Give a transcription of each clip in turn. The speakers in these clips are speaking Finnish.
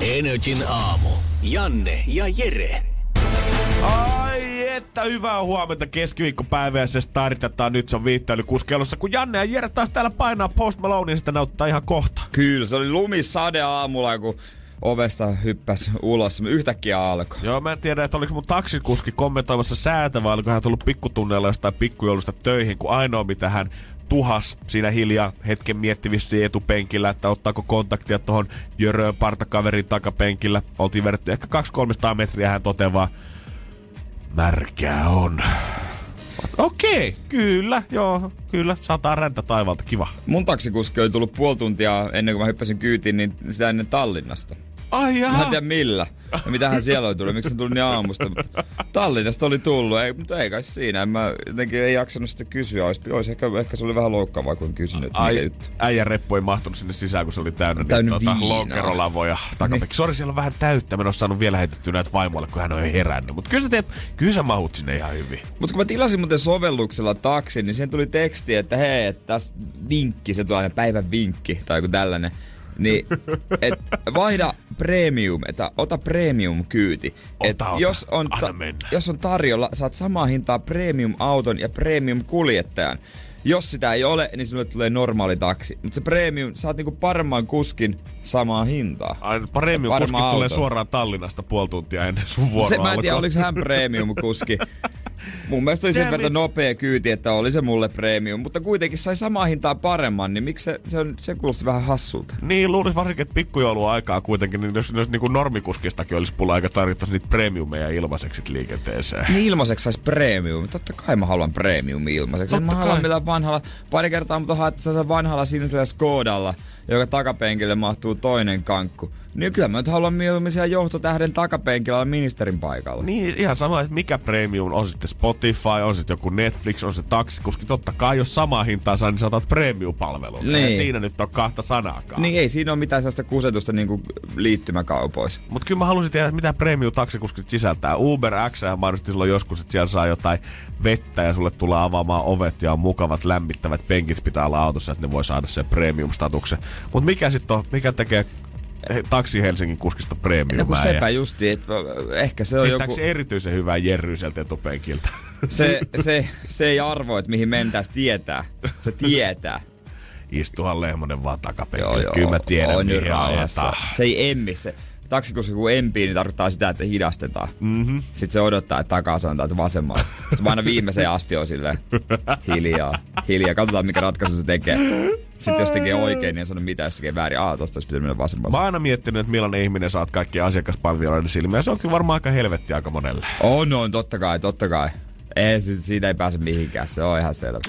Energin aamu. Janne ja Jere. Ai että hyvää huomenta keskiviikkopäivää se startetaan nyt se on viittä yli kuskelussa kun Janne ja Jere taas täällä painaa Post Malone niin sitä näyttää ihan kohta. Kyllä, se oli lumisade aamulla, kun ovesta hyppäs ulos. Yhtäkkiä alkoi. Joo, mä en tiedä, että oliko mun taksikuski kommentoimassa säätä vai oliko hän tullut pikkutunneilla jostain pikkujoulusta töihin, kun ainoa mitä hän tuhas siinä hiljaa hetken miettivissä etupenkillä, että ottaako kontaktia tuohon Jöröön partakaverin takapenkillä. Oltiin vedetty ehkä 200-300 metriä, hän toteaa märkää on. Okei, okay, kyllä, joo, kyllä, sataa räntä taivalta, kiva. Mun taksikuski oli tullut puoli tuntia ennen kuin mä hyppäsin kyytiin, niin sitä ennen Tallinnasta. Ai jaa. Mä en tiedä millä. Ja mitähän siellä oli tullut, miksi se tuli niin aamusta. Tallinnasta oli tullut, ei, mutta ei kai siinä. En mä jotenkin ei jaksanut sitä kysyä. Olisi, olisi ehkä, ehkä se oli vähän loukkaavaa, kun kysynyt, että Ai, juttu. Äijän reppu ei mahtunut sinne sisään, kun se oli täynnä, täynnä niin, tuota, lonkerolavoja takapenkki. Niin. Sori, siellä on vähän täyttä. Mä en ole saanut vielä heitettyä näitä vaimoille, kun hän on jo herännyt. Mutta kyllä sä, teet, kyllä sä mahut sinne ihan hyvin. Mutta kun mä tilasin muuten sovelluksella taksin, niin siihen tuli teksti, että hei, että tässä vinkki, se tulee aina päivän vinkki tai joku tällainen niin, et vaihda premium, että ota premium kyyti. Et ota, jos, on ta- jos on tarjolla, saat samaa hintaa premium auton ja premium kuljettajan. Jos sitä ei ole, niin sinulle tulee normaali taksi. Mutta se premium, saat niinku paremman kuskin samaa hintaa. Ai, premium kuski tulee suoraan Tallinnasta puoli tuntia ennen sun vuoroa. Se, mä en tiedä, oliko hän premium kuski. Mun mielestä oli sen verran nopea kyyti, että oli se mulle premium, mutta kuitenkin sai samaa hintaa paremman, niin miksi se, se, on, se kuulosti vähän hassulta? Niin, luulisin varsinkin, että pikkujoulun aikaa kuitenkin, niin jos, jos niin kuin normikuskistakin olisi pulla aika tarjottaisi niitä premiumeja ilmaiseksi liikenteeseen. Niin ilmaiseksi saisi premium. Totta kai mä haluan premium ilmaiseksi. Totta mä kai. haluan millään vanhalla, pari kertaa mutta haettu vanhalla sinisellä Skodalla, joka takapenkille mahtuu toinen kankku. Niin kyllä mä nyt haluan mieluummin siellä johtotähden takapenkillä ministerin paikalla. Niin, ihan sama, että mikä premium on sitten Spotify, on sitten joku Netflix, on se taksikuski. Totta kai, jos samaa hintaa saa, niin sä otat premium-palvelun. Niin. Siinä nyt ole kahta sanaakaan. Niin, ei siinä ole mitään sellaista kusetusta niin liittymäkaupoissa. Mutta kyllä mä halusin tietää, mitä premium-taksikuskit sisältää. Uber X ja mahdollisesti silloin joskus, että siellä saa jotain vettä ja sulle tulee avaamaan ovet ja on mukavat lämmittävät penkit pitää olla autossa, että ne voi saada sen premium-statuksen. Mutta mikä sitten on, mikä tekee taksi Helsingin kuskista premium. No kun sepä justi, että ehkä se on Heittääkö joku... se erityisen hyvää jerryiseltä etupenkiltä? Se, se, se ei arvo, että mihin mentäis tietää. Se tietää. Istuhan Lehmonen vaan takapenkillä. Kyllä mä tiedän, on mihin Se ei emmi se taksikuski kun empii, niin tarkoittaa sitä, että hidastetaan. Mm-hmm. Sitten se odottaa, että takaa on täältä vasemmalle. Sitten aina viimeiseen asti on silleen hiljaa, hiljaa. Katsotaan, mikä ratkaisu se tekee. Sitten jos tekee oikein, niin ei sano mitään, jos tekee väärin. Aa, tosta olisi pitänyt mennä vasemmalle. Mä oon aina miettinyt, että millainen ihminen saat kaikki asiakaspalveluiden silmiä. Se onkin varmaan aika helvetti aika monelle. On, on, totta kai, totta kai. Ei, siitä ei pääse mihinkään, se on ihan selvä.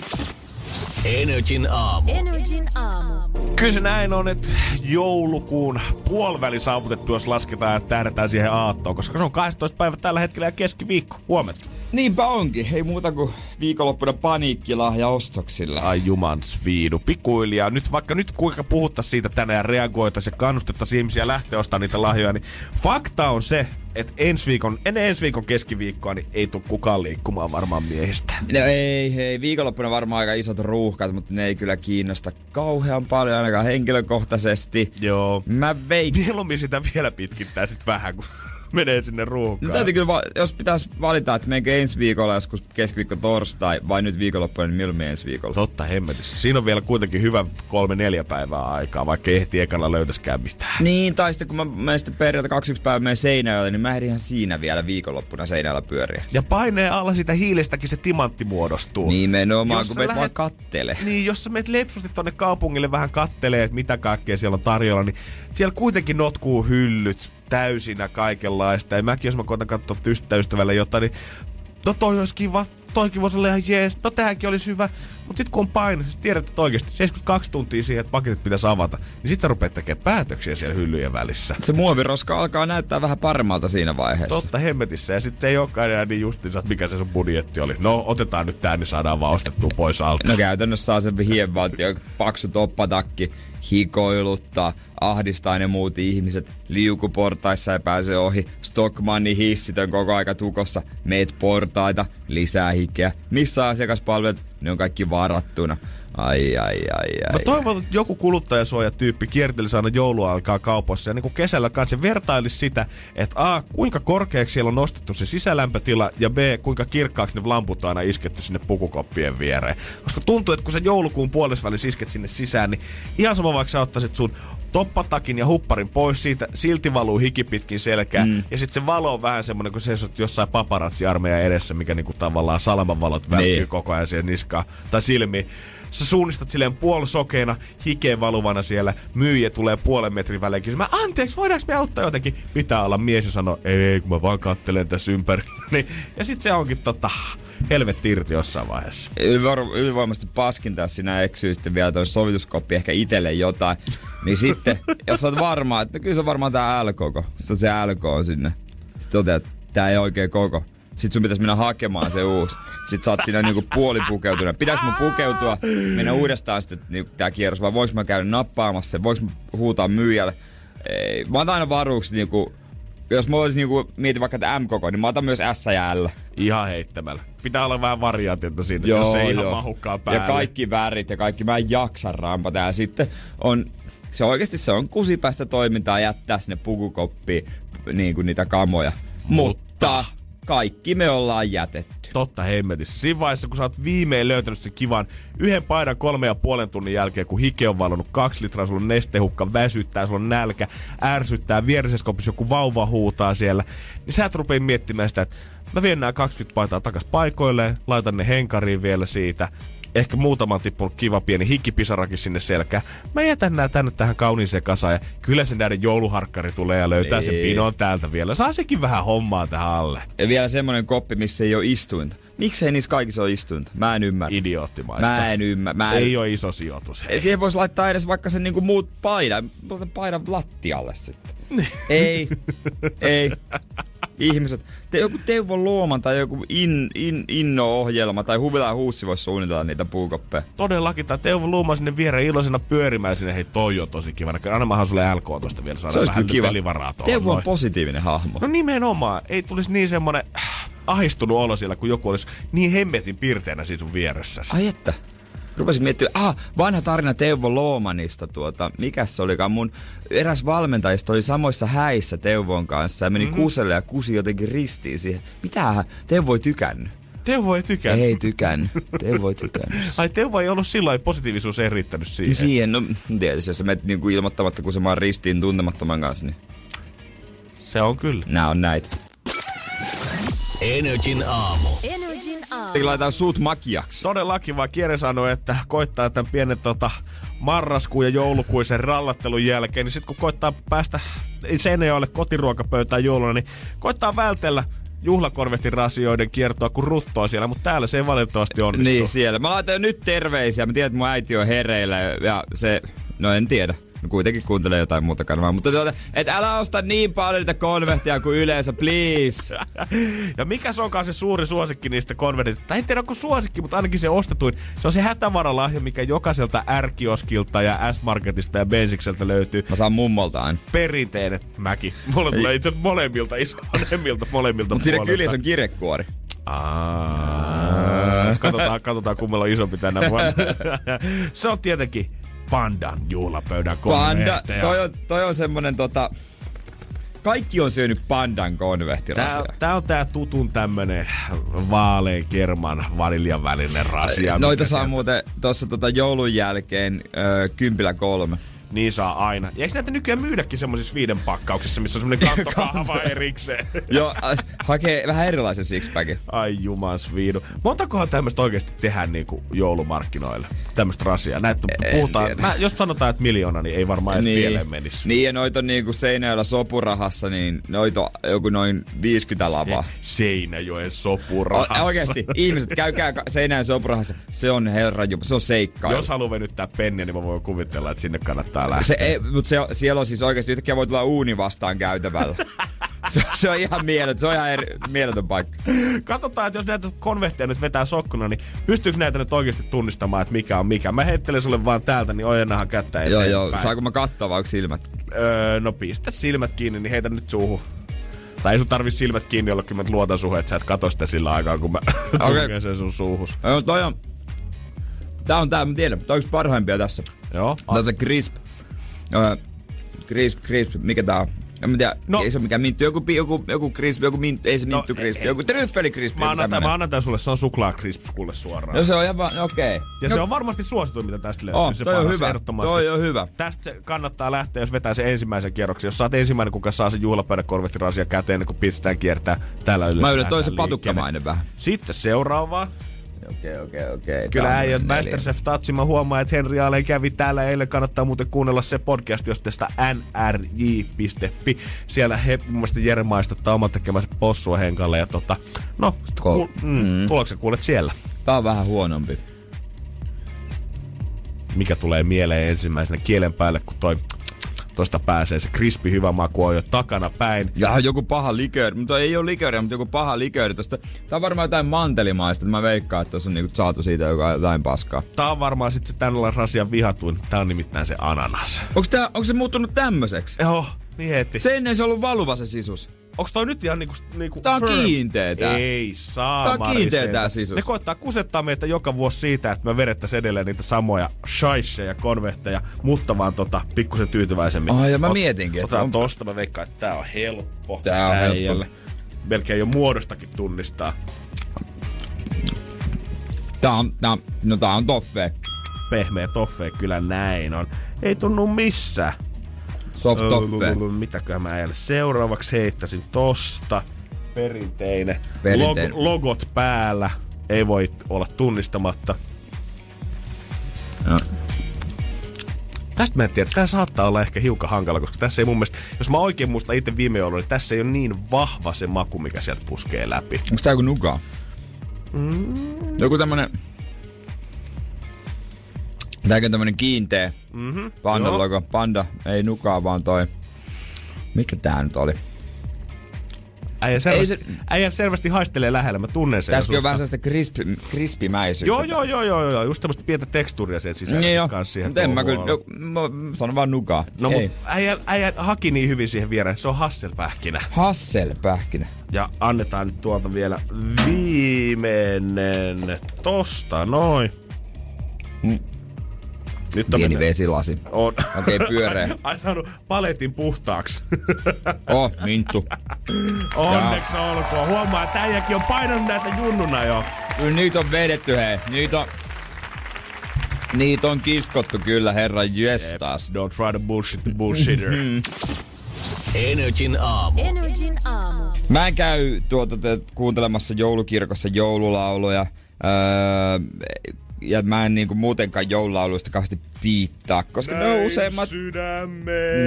Energin aamu. Energin aamu. Kyllä se näin on, että joulukuun puoliväli saavutettu, jos lasketaan ja tähdätään siihen aattoon, koska se on 12 päivä tällä hetkellä ja keskiviikko. Huomenta. Niinpä onkin. Ei muuta kuin viikonloppuna paniikkilahja ostoksilla. Ai jumans viidu. Pikuilijaa. Nyt vaikka nyt kuinka puhuttaa siitä tänään ja reagoitaisiin ja kannustettaisiin ihmisiä lähteä ostamaan niitä lahjoja, niin fakta on se, että ensi viikon, ennen ensi viikon keskiviikkoa niin ei tule kukaan liikkumaan varmaan miehistä. No ei, ei. Viikonloppuna varmaan aika isot ruuhkat, mutta ne ei kyllä kiinnosta kauhean paljon ainakaan henkilökohtaisesti. Joo. Mä veik... Mieluummin sitä vielä pitkittää sit vähän, kun menee sinne ruuhkaan. No täytyy kyllä, va- jos pitäisi valita, että menkö ensi viikolla joskus keskiviikko torstai vai nyt viikonloppuna, niin milloin ensi viikolla. Totta hemmetissä. Siinä on vielä kuitenkin hyvä kolme neljä päivää aikaa, vaikka ehti ekalla löytäskään mitään. Niin, tai sitten kun mä menen sitten perjantai 21 päivää menen Seinäjoelle, niin mä ehdin ihan siinä vielä viikonloppuna Seinäjoella pyöriä. Ja paineen alla sitä hiilestäkin se timantti muodostuu. Nimenomaan, jos kun meet lähet... vaan kattele. Niin, jos sä meet lepsusti tonne kaupungille vähän kattelee, että mitä kaikkea siellä on tarjolla, niin siellä kuitenkin notkuu hyllyt, täysinä kaikenlaista. Ja mäkin, jos mä koitan katsoa ystävälle jotain, niin no toi olisi kiva, toikin voisi olla ihan jees, no tähänkin olisi hyvä. Mutta sitten kun on paino, siis tiedät, että oikeasti 72 tuntia siihen, että paketit pitäisi avata, niin sitten sä rupeat tekemään päätöksiä siellä hyllyjen välissä. Se muoviroska alkaa näyttää vähän paremmalta siinä vaiheessa. Totta hemmetissä. Ja sitten ei olekaan enää niin justiinsa, että mikä se sun budjetti oli. No, otetaan nyt tää, niin saadaan vaan ostettua pois alta. No käytännössä saa sen hienvaltio, paksu toppatakki, hikoiluttaa, ahdistaa ne muut ihmiset, liukuportaissa ei pääse ohi, Stockmannin hissit on koko aika tukossa, meet portaita, lisää hikeä, missä asiakaspalvelut, ne on kaikki varattuna. Ai, ai, ai, ai. Mä toivon, että joku kuluttajasuojatyyppi kiertelisi aina joulua alkaa kaupassa ja niin kuin kesällä kanssa vertailisi sitä, että A, kuinka korkeaksi siellä on nostettu se sisälämpötila ja B, kuinka kirkkaaksi ne lamput on aina isketty sinne pukukoppien viereen. Koska tuntuu, että kun sä joulukuun puolesvälissä isket sinne sisään, niin ihan sama vaikka sä ottaisit sun toppatakin ja hupparin pois siitä, silti valuu hiki pitkin selkää. Mm. Ja sitten se valo on vähän semmonen, kun seisot jossain paparazzi-armeijan edessä, mikä niinku tavallaan salamanvalot välkkyy niin. koko ajan siihen niskaan tai silmiin sä suunnistat silleen puolisokeena, hikeen valuvana siellä, myyjä tulee puolen metrin välein kysymään, anteeksi, voidaanko me auttaa jotenkin? Pitää olla mies ja sanoo, ei, kun mä vaan kattelen tässä ympäri. Niin, ja sitten se onkin tota, helvetti irti jossain vaiheessa. Ylivoimasti paskinta, jos sinä eksyy sitten vielä tuon sovituskoppi ehkä itelle jotain. niin sitten, jos oot varma, että kyllä se on varmaan tää L-koko. Sitten se L on sinne. Sitten toteat, että tää ei oikein koko. Sitten sun pitäisi mennä hakemaan se uusi. Sitten sä oot siinä niinku puolipukeutunut. Pitäis mun pukeutua, mennä uudestaan sitten niinku tää kierros, vai voiko mä käydä nappaamassa sen, voiko mä huutaa myyjälle. Ei, mä otan aina varuuksi niinku, jos mä olisin niinku, mietin vaikka että M-koko, niin mä otan myös S ja L. Ihan heittämällä. Pitää olla vähän variaatiota siinä, joo, jos se ei joo. ihan mahukkaan päälle. Ja kaikki värit ja kaikki, mä en jaksa rampata. Ja sitten on, se oikeasti se on kusipäistä toimintaa jättää sinne pukukoppiin niin kuin niitä kamoja. Mutta kaikki me ollaan jätetty. Totta hemmetissä. Siinä vaiheessa, kun sä oot viimein löytänyt sen kivan yhden paidan kolme ja puolen tunnin jälkeen, kun hike on valonnut kaksi litraa, sulla on nestehukka, väsyttää, sulla on nälkä, ärsyttää, vierisessä kopissa joku vauva huutaa siellä, niin sä et rupea miettimään sitä, että mä vien nämä 20 paitaa takas paikoilleen, laitan ne henkariin vielä siitä, ehkä muutaman tippunut kiva pieni hikkipisarakin sinne selkään. Mä jätän nää tänne tähän kauniiseen kasaan ja kyllä se näiden jouluharkkari tulee ja löytää ei. sen pinon täältä vielä. Saa sekin vähän hommaa tähän alle. Ja vielä semmonen koppi, missä ei ole istuinta. Miksei niissä kaikissa ole istuinta? Mä en ymmärrä. Idioottimaista. Mä en ymmärrä. Mä en... Ei ole iso sijoitus. Hei. Siihen voisi laittaa edes vaikka sen niinku muut paidan, paidan lattialle sitten. ei, ei ihmiset, te, joku Teuvo Luoman tai joku in, in, Inno-ohjelma tai Huvila Huussi voisi suunnitella niitä puukoppeja. Todellakin, tai Teuvo Luoman sinne viereen iloisena pyörimään sinne, hei toi on tosi kiva. Anna mä sulle LK tosta vielä, saada vähän kiva. pelivaraa Teuvo on positiivinen hahmo. No nimenomaan, ei tulisi niin semmonen äh, ahistunut olo siellä, kun joku olisi niin hemmetin pirteänä siinä sun vieressä. Ai että rupesin miettimään, ah, vanha tarina Teuvo Loomanista, tuota, mikä se olikaan, mun eräs valmentajista oli samoissa häissä Teuvon kanssa ja meni mm-hmm. kuselle ja kusi jotenkin ristiin siihen. Mitähän, Teuvo ei tykännyt. Teuvo ei tykännyt. Ei tykännyt. Teuvo ei tykännyt. Ai Teuvo ei ollut sillä positiivisuus ei riittänyt siihen. Siihen, no tietysti, jos sä menet niinku ilmoittamatta, kun se maan ristiin tuntemattoman kanssa, niin... Se on kyllä. Nää on näitä. Energin aamu. Laitetaan suut makiaksi. Todellakin, vaan Kiere sanoi, että koittaa tämän pienen tota, marraskuun ja joulukuisen rallattelun jälkeen, niin sitten kun koittaa päästä Seinäjoelle kotiruokapöytään jouluna, niin koittaa vältellä juhlakorvetin rasioiden kiertoa kuin ruttoa siellä, mutta täällä se ei valitettavasti onnistu. Niin siellä. Mä laitan nyt terveisiä. Mä tiedän, että mun äiti on hereillä ja se, no en tiedä. No kuitenkin kuuntelee jotain muuta kanavaa. Mutta tuota, et älä osta niin paljon niitä konvehtia kuin yleensä, please. ja mikä se onkaan se suuri suosikki niistä konvertista? Tai en tiedä onko suosikki, mutta ainakin se ostetuin. Se on se hätävaralahja, mikä jokaiselta R-kioskilta ja S-Marketista ja Bensikseltä löytyy. Mä saan mummoltaan. Perinteinen mäki. Mulla tulee itse molemmilta isovanhemmilta molemmilta Mutta siinä kylissä on kirjekuori. Aa, katsotaan, katsotaan kummalla on isompi tänä vuonna. se on tietenkin Pandan juhlapöydän Panda, toi on, toi on semmonen tota, kaikki on syönyt pandan konvehtirasia. Tää, tää on tää tutun tämmönen vaalean kerman vaniljan välinen rasia. Noita saa muuten tuossa tota joulun jälkeen ö, kympillä kolme. Niin saa aina. Ja eikö näitä nykyään myydäkin semmoisissa viiden pakkauksissa, missä on semmonen kantokahva erikseen? Joo, Hakee vähän erilaisen sixpackin. Ai jumans viidu. Montakohan tämmöistä oikeasti tehdään niinku joulumarkkinoille? Tämmöistä rasiaa. Näitä puhutaan. Mä, jos sanotaan, että miljoona, niin ei varmaan edes Niin, pieleen menisi. niin ja noita on niinku Seinäjoella sopurahassa, niin noita joku noin 50 lavaa. Seinäjoen O- sopurahassa. Oikeesti, ihmiset, käykää Seinäjoen sopurahassa. Se on herra se on seikkailu. Jos haluaa venyttää penniä, niin mä voin kuvitella, että sinne kannattaa lähteä. Se, ei, mutta se, siellä on siis oikeasti yhtäkkiä voi tulla uuni vastaan käytävällä. se, se, on ihan mieletön, se on ihan eri, mieletön paikka. Katsotaan, että jos näitä konvehteja nyt vetää sokkona, niin pystyykö näitä nyt oikeasti tunnistamaan, että mikä on mikä? Mä heittelen sulle vaan täältä, niin ojennahan kättä Joo, joo. Saanko mä katsoa vai silmät? Öö, no pistä silmät kiinni, niin heitä nyt suuhun. Tai ei sun tarvi silmät kiinni kyllä mä luotan suhun, että sä et katso sitä sillä aikaa, kun mä okay. sen sun suuhus. Joo, toi on... Tää on tää, mä tiedän. Toi on yksi parhaimpia tässä. Joo. Tää on se crisp. Crisp, crisp. Mikä tää on? En mä tiedä, No. no. ei se ole mikään minttu. Joku, joku, joku crisp, joku minttu, ei se No, minttu crisp. ei- Joku tryffeli crisp. Mä annan, tämän, mä annan tämän sulle, se on suklaa crisps kuule suoraan. No se on aivan, okei. ja no, se on varmasti suosituin, mitä tästä löytyy. Oh, se toi on hyvä. Toi on hyvä. Tästä se kannattaa lähteä, jos vetää sen ensimmäisen kierroksen. Jos sä oot ensimmäinen, kuka saa sen juhlapöydän korvettirasia käteen, niin kun pistetään kiertää täällä yleensä. Mä yritän toi se lähdetään patukkamainen vähän. Sitten seuraava. Okei, okei, okei. Kyllä Tää on äijät neljä. Masterchef Tatsi, mä huomaan, että Henri Aalen kävi täällä eilen. Kannattaa muuten kuunnella se podcast, jos tästä nrj.fi. Siellä he mun mielestä Jere maistuttaa oman tekemänsä possua Henkalle. Ja tota, no, Ko- ku, mm, tuloksen kuulet siellä. Tää on vähän huonompi. Mikä tulee mieleen ensimmäisenä kielen päälle, kun toi tosta pääsee se krispi hyvä maku on jo takana päin. Ja joku paha likööri, mutta ei ole likööriä, mutta joku paha likööri tosta. Tää on varmaan jotain mantelimaista, mä veikkaan, että tuossa on niinku saatu siitä joka- jotain paskaa. Tää on varmaan sitten se tämän rasian vihatuin. Tää on nimittäin se ananas. Onks, tää, onks se muuttunut tämmöiseksi? Joo, niin heti. Se ennen se on ollut valuva se sisus. Onks toi nyt ihan niinku... niinku Tää on firm? tää. Ei saa. Tää on kiinteä tää sisus. Ne koittaa kusettaa meitä joka vuosi siitä, että me vedettäisiin edelleen niitä samoja shaisseja, konvehteja, mutta vaan tota pikkusen tyytyväisemmin. Ai, ja mä Ot- mietinkin, että Otan on- tosta, mä veikkaan, että tää on helppo. Tää on helppo. äijälle. Melkein jo muodostakin tunnistaa. Tää on, tää, no tää on toffee. Pehmeä toffe, kyllä näin on. Ei tunnu missään. Soft. Lulululu, Mitäköhän mä äijälle seuraavaksi heittäisin tosta. Perinteinen. Perinteinen. Log- logot päällä. Ei voi olla tunnistamatta. No. Tästä mä en tiedä, tää saattaa olla ehkä hiukan hankala, koska tässä ei mun mielestä, jos mä oikein muistan itse viime jouluna, niin tässä ei ole niin vahva se maku, mikä sieltä puskee läpi. Onks tää joku nuka? Mm. Joku tämmönen... Tääkö on tämmönen kiinteä Mm-hmm. panda logo. Panda, ei nukaa vaan toi. Mikä tää nyt oli? Äijä selvästi, se- äijä selvästi haistelee lähellä, mä tunnen sen. Tässä on vähän sellaista krispi, krispimäisyyttä. Joo, joo, joo, joo, joo, just tämmöistä pientä tekstuuria sieltä sisällä Niin joo. kanssa siihen en mä kyllä, jo, mä sanon vaan nukaa. No ei. mut äijä, äijä haki niin hyvin siihen viereen, se on Hasselpähkinä. Hasselpähkinä. Ja annetaan nyt tuolta vielä viimeinen tosta, noin. Mm. Nyt on Pieni mennyt- vesilasi. On. Okei, pyöreä. Ai saanut paletin puhtaaksi. Oh, minttu. Onneksi olkoon. Huomaa, että äijäkin on painanut näitä junnuna jo. Kyllä niitä on vedetty, hei. Niitä on... Niitä on kiskottu kyllä, herra jestas. Don't try to bullshit the bullshitter. Energin aamu. Energin aamu. Mä en käy tuota te, kuuntelemassa joulukirkossa joululauluja. Öö, ja mä en niinku muutenkaan joululauluista kauheasti piittaa, koska ne on useimmat...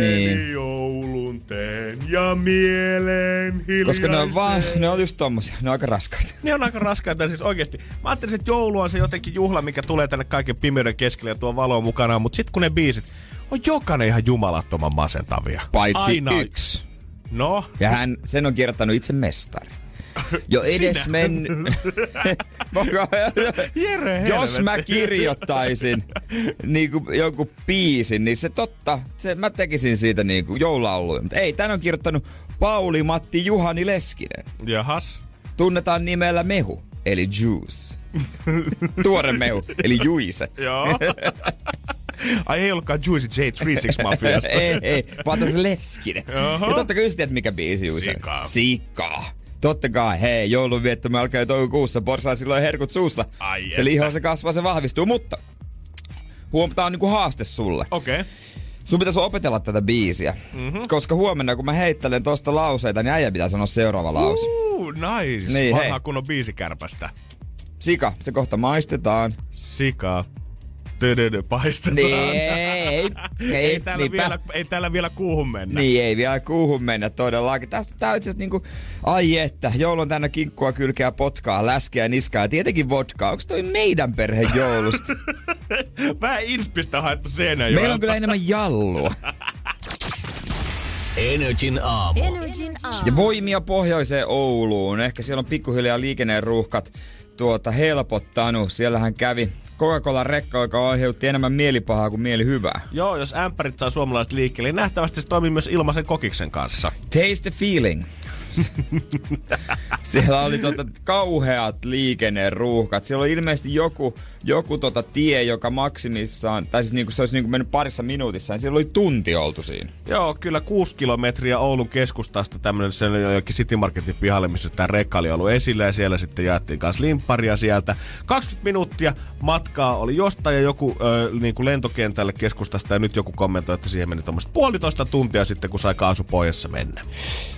Niin. joulun teen ja mieleen Koska ne on vaan, ne on just tommosia, ne on aika raskaita. Ne on aika raskaita siis oikeesti. Mä ajattelin, että joulu on se jotenkin juhla, mikä tulee tänne kaiken pimeyden keskelle ja tuo valoa mukanaan, mutta sitten kun ne biisit on jokainen ihan jumalattoman masentavia. Paitsi Aina. yksi. No, Ja hän, sen on kirjoittanut itse mestari. Jo edes Sinä. men... Jere Jos mä kirjoittaisin niinku jonkun biisin, niin se totta, se, mä tekisin siitä niinku joululauluja. Mutta ei, tän on kirjoittanut Pauli Matti Juhani Leskinen. Jahas. Tunnetaan nimellä Mehu, eli Juice. Tuore Mehu, eli Juise. Joo. Ai ei ollutkaan Juicy J36 Mafiasta. ei, ei, vaan tässä Leskinen. Ja totta kai tiedät, mikä biisi Juise. on. Sika. Totta kai, hei, joulunviettomme alkaa jo toukokuussa, porsaa silloin herkut suussa. Ai se liho, se kasvaa, se vahvistuu, mutta huom, tää on niinku haaste sulle. Okei. Okay. Sun pitäisi opetella tätä biisiä. Mm-hmm. Koska huomenna, kun mä heittelen tosta lauseita, niin äijä pitää sanoa seuraava lause. Uh, nice. Niin, Vanha hei. kunnon biisikärpästä. Sika, se kohta maistetaan. Sika. Tödödö, paistetaan. Niin, ei, ei, ei, täällä niinpä. vielä, ei täällä vielä kuuhun mennä. Niin, ei vielä kuuhun mennä todellakin. Tästä tää on itse niinku, ai että, joulun tänne kinkkua, kylkeä, potkaa, läskeä, niskaa ja tietenkin vodkaa. Onko toi meidän perhe joulusta? Vähän inspistä haettu Seinäjoelta. Meillä on kyllä enemmän jallua. Energin aamu. Energin aamu. Ja voimia pohjoiseen Ouluun. Ehkä siellä on pikkuhiljaa liikenneruuhkat tuota helpottanut. Siellähän kävi Coca-Cola rekka, joka aiheutti enemmän mielipahaa kuin mielihyvää. Joo, jos ämpärit saa suomalaiset liikkeelle, niin nähtävästi se toimii myös ilmaisen kokiksen kanssa. Taste the feeling. Siellä oli tota kauheat liikenneruuhkat. Siellä oli ilmeisesti joku, joku tota tie, joka maksimissaan, tai siis niinku, se olisi niinku mennyt parissa minuutissa, ja siellä oli tunti oltu siinä. Joo, kyllä kuusi kilometriä Oulun keskustasta tämmönen sen jokin City Marketin pihalle, missä tämä rekka oli ollut esillä ja siellä sitten jaettiin kanssa limpparia sieltä. 20 minuuttia matkaa oli jostain ja joku ö, niin kuin lentokentälle keskustasta ja nyt joku kommentoi, että siihen meni tuommoista puolitoista tuntia sitten, kun sai kaasupohjassa mennä.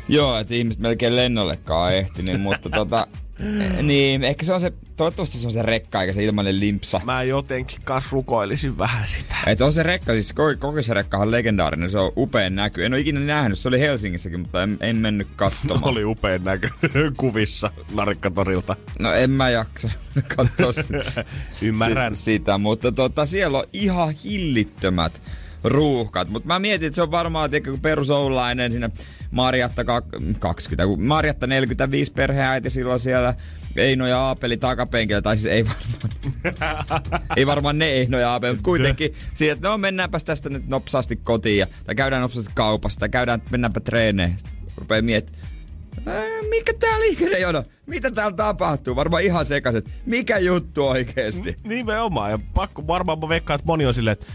Joo, että ihmiset melkein lennollekaan ehtinyt, mutta tota, niin, ehkä se on se, toivottavasti se on se rekka eikä se ilmainen limpsa. Mä jotenkin kanssa rukoilisin vähän sitä. Et on se rekka, siis koko, se rekka on legendaarinen, se on upean näky. En ole ikinä nähnyt, se oli Helsingissäkin, mutta en, en mennyt katsomaan. Oli upean näkö kuvissa Narikkatorilta. No en mä jaksa katsoa sitä, Ymmärrän. si- sitä, mutta tota, siellä on ihan hillittömät ruuhkat. Mutta mä mietin, että se on varmaan, että kun perusoulainen sinne Marjatta kak- 20, kun Marjatta 45 perheäiti silloin siellä Eino ja Aapeli takapenkillä, tai siis ei varmaan, ei varmaan ne Eino ja Aapeli, mutta kuitenkin siihen, että no mennäänpäs tästä nyt nopsaasti kotiin, ja, tai käydään nopsaasti kaupasta, tai käydään, mennäänpä treeneihin. Rupee miettimään, Ää, mikä tää liikennejono? Mitä täällä tapahtuu? Varmaan ihan sekaisin. Mikä juttu oikeesti? Nimenomaan. Ja pakko varmaan mä veikkaan, että moni on silleen, että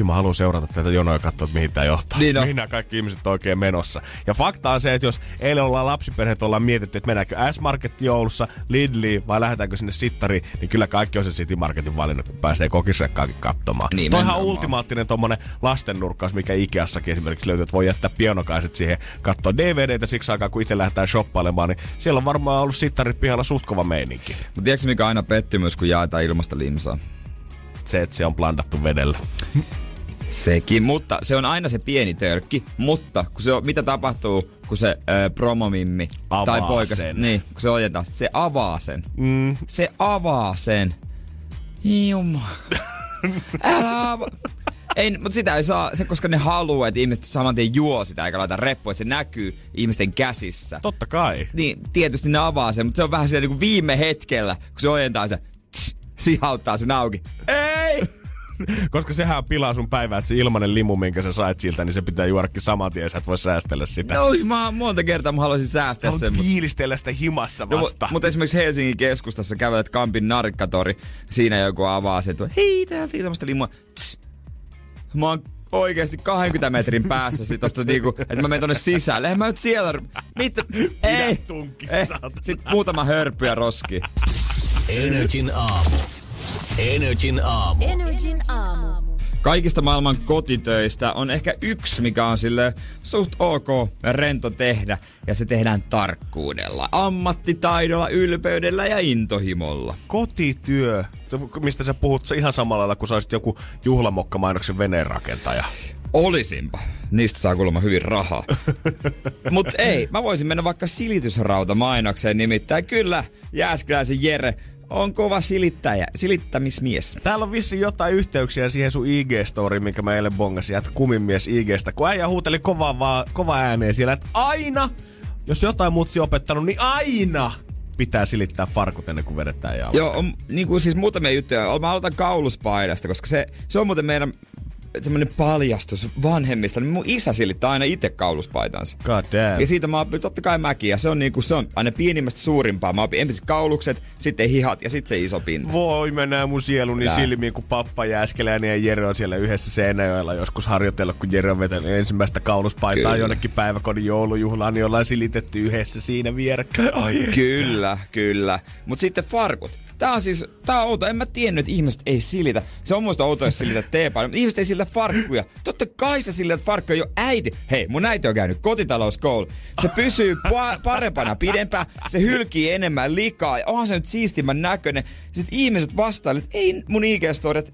kyllä mä haluan seurata tätä jonoa ja katsoa, että mihin tämä johtaa. Niin on. Mihin nämä kaikki ihmiset on oikein menossa. Ja fakta on se, että jos eilen ollaan lapsiperheet, ollaan mietitty, että mennäänkö S-Market Joulussa, Lidliin vai lähdetäänkö sinne Sittariin, niin kyllä kaikki on se City Marketin valinnut, kun pääsee kokisrekkaakin katsomaan. Nimenomaan. Toihan ultimaattinen tommonen lastennurkkaus, mikä Ikeassakin esimerkiksi löytyy, että voi jättää pianokaiset siihen katsoa DVDtä siksi aikaa, kun itse lähdetään shoppailemaan, niin siellä on varmaan ollut Sittarit pihalla suht kova meininki. Mutta tiedätkö mikä aina pettymys, kun jaetaan ilmasta limsaa? Se, että se on blandattu vedellä. Sekin, mutta se on aina se pieni törkki, mutta kun se on, mitä tapahtuu, kun se ö, promomimmi Avaa tai poika, sen. niin, kun se ojentaa, se avaa sen. Mm, Se avaa sen. Jumala. Älä ava. Ei, mutta sitä ei saa, se, koska ne haluaa, että ihmiset saman tien juo sitä eikä laita reppua, että se näkyy ihmisten käsissä. totta kai. Niin, tietysti ne avaa sen, mutta se on vähän siellä niin viime hetkellä, kun se ojentaa sitä, tss, sihauttaa sen auki. Ei! Koska sehän pilaa sun päivää, että se ilmanen limu, minkä sä sait siltä, niin se pitää juodakin saman tien, sä et voi säästellä sitä. No, mä monta kertaa mä haluaisin säästää Haluat sen. Mutta fiilistellä sitä himassa no, vasta. mutta esimerkiksi Helsingin keskustassa kävelet Kampin narkkatori, siinä joku avaa sen, että hei, täältä ilmasta limua. Tss. Mä oon oikeasti 20 metrin päässä sit tosta niinku, että mä menen tonne sisälle. Eihän mä nyt siellä... Mitä? Ei. tunkki, Ei. Sitten muutama hörppy ja roski. Energin aamu. Energin aamu. Energin aamu. Kaikista maailman kotitöistä on ehkä yksi, mikä on sille suht ok rento tehdä. Ja se tehdään tarkkuudella, ammattitaidolla, ylpeydellä ja intohimolla. Kotityö, mistä sä puhut, se ihan samalla lailla kuin sä olisit joku juhlamokkamainoksen veneen rakentaja. Olisinpa. Niistä saa kuulemma hyvin rahaa. Mut ei, mä voisin mennä vaikka silitysrauta mainokseen nimittäin. Kyllä, Jääskeläisen Jere on kova silittäjä, silittämismies. Täällä on vissi jotain yhteyksiä siihen sun IG-storiin, minkä mä eilen bongasin, että kuminmies IGstä, kun äijä huuteli kova, vaan, kova ääneen siellä, että aina, jos jotain mutsi opettanut, niin aina pitää silittää farkut ennen kuin vedetään jalka. Joo, on niin kuin siis muutamia juttuja. Mä aloitan kauluspaidasta, koska se, se on muuten meidän semmoinen paljastus vanhemmista. Mun isä silittää aina itse kauluspaitansa. God damn. Ja siitä mä opin totta kai mäkin. Ja se on niinku, se on aina pienimmästä suurimpaa. Mä opin ensin kaulukset, sitten hihat ja sitten se iso pinta. Voi mennä mun sieluni Nää. silmiin, kun pappa Jääskeläinen ja Jere on siellä yhdessä Seinäjoella joskus harjoitella, kun Jere on vetänyt ensimmäistä kauluspaitaa Kyllä. jonnekin päiväkodin joulujuhlaan, niin ollaan silitetty yhdessä siinä vierekkäin. Ai Kyllä, kyllä. Mutta sitten farkut. Tää on siis, tää on outo. En mä tiennyt, että ihmiset ei silitä. Se on muista outoa, jos silitä teepaita, mutta ihmiset ei silitä farkkuja. Totta kai sä silitä farkkuja jo äiti. Hei, mun äiti on käynyt kotitalouskoulu. Se pysyy pa- parempana pidempään, se hylkii enemmän likaa ja onhan se nyt siistimmän näköinen. Sitten ihmiset vastailevat, ei mun ig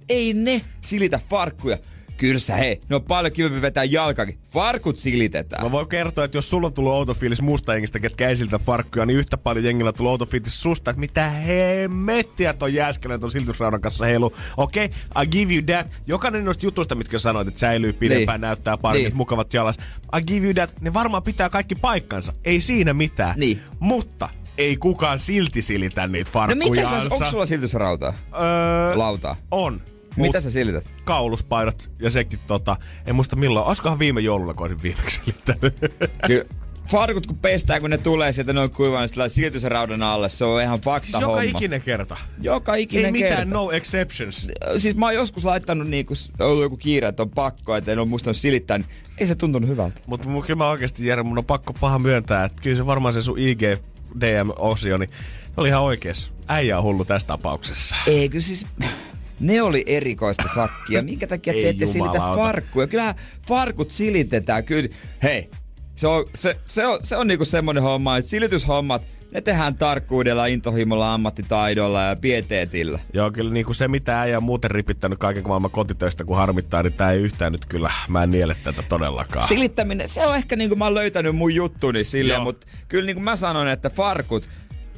ei ne silitä farkkuja. Kyllä sä hei, ne on paljon kivempi vetää jalkakin. Farkut silitetään. Mä voin kertoa, että jos sulla on tullut outo fiilis muusta jengistä, ketkä ei siltä farkkuja, niin yhtä paljon jengillä on tullut outo fiilis susta, että mitä hemmettiä ton jääskelen ton siltusraudan kanssa heilu. Okei, okay, I give you that. Jokainen noista jutuista, mitkä sanoit, että säilyy pidempään, Niin. näyttää paremmin, Niin. mukavat jalas. I give you that. Ne varmaan pitää kaikki paikkansa. Ei siinä mitään. Niin. Mutta ei kukaan silti silitä niitä No farkkuja. mitä sä, onko sulla silitysrautaa? Öö, Lautaa. on. Mitä sä silität? Kauluspaidat ja sekin tota, en muista milloin, olisikohan viime joululla, kun olisin viimeksi silittänyt. Kyllä farkut kun pestää, kun ne tulee sieltä noin kuivaan, niin sitten silitysraudan alle. Se on ihan fakta Siis joka homma. ikinen kerta. Joka ikinen Ei mitään kerta. no exceptions. Siis mä oon joskus laittanut niinku, ollut joku kiire, että on pakko, että en ole muistanut silittää, niin ei se tuntunut hyvältä. Mutta kyllä mä oikeasti Jere, mun on pakko paha myöntää, että kyllä se varmaan se sun IG DM-osio, niin se oli ihan oikees. Äijä on hullu tässä tapauksessa. Eikö siis... Ne oli erikoista sakkia. Minkä takia te Ei ette silitä farkkuja? Kyllä farkut silitetään. Kyllä. Hei, se on, se, se on, se on niinku semmonen homma, että silityshommat, ne tehdään tarkkuudella, intohimolla, ammattitaidolla ja pieteetillä. Joo, kyllä niin kuin se mitä äijä on muuten ripittänyt kaiken maailman kotitöistä kun harmittaa, niin tää ei yhtään nyt kyllä, mä en niele tätä todellakaan. Silittäminen, se on ehkä niinku mä oon löytänyt mun juttuni silleen, mutta kyllä niinku mä sanon, että farkut,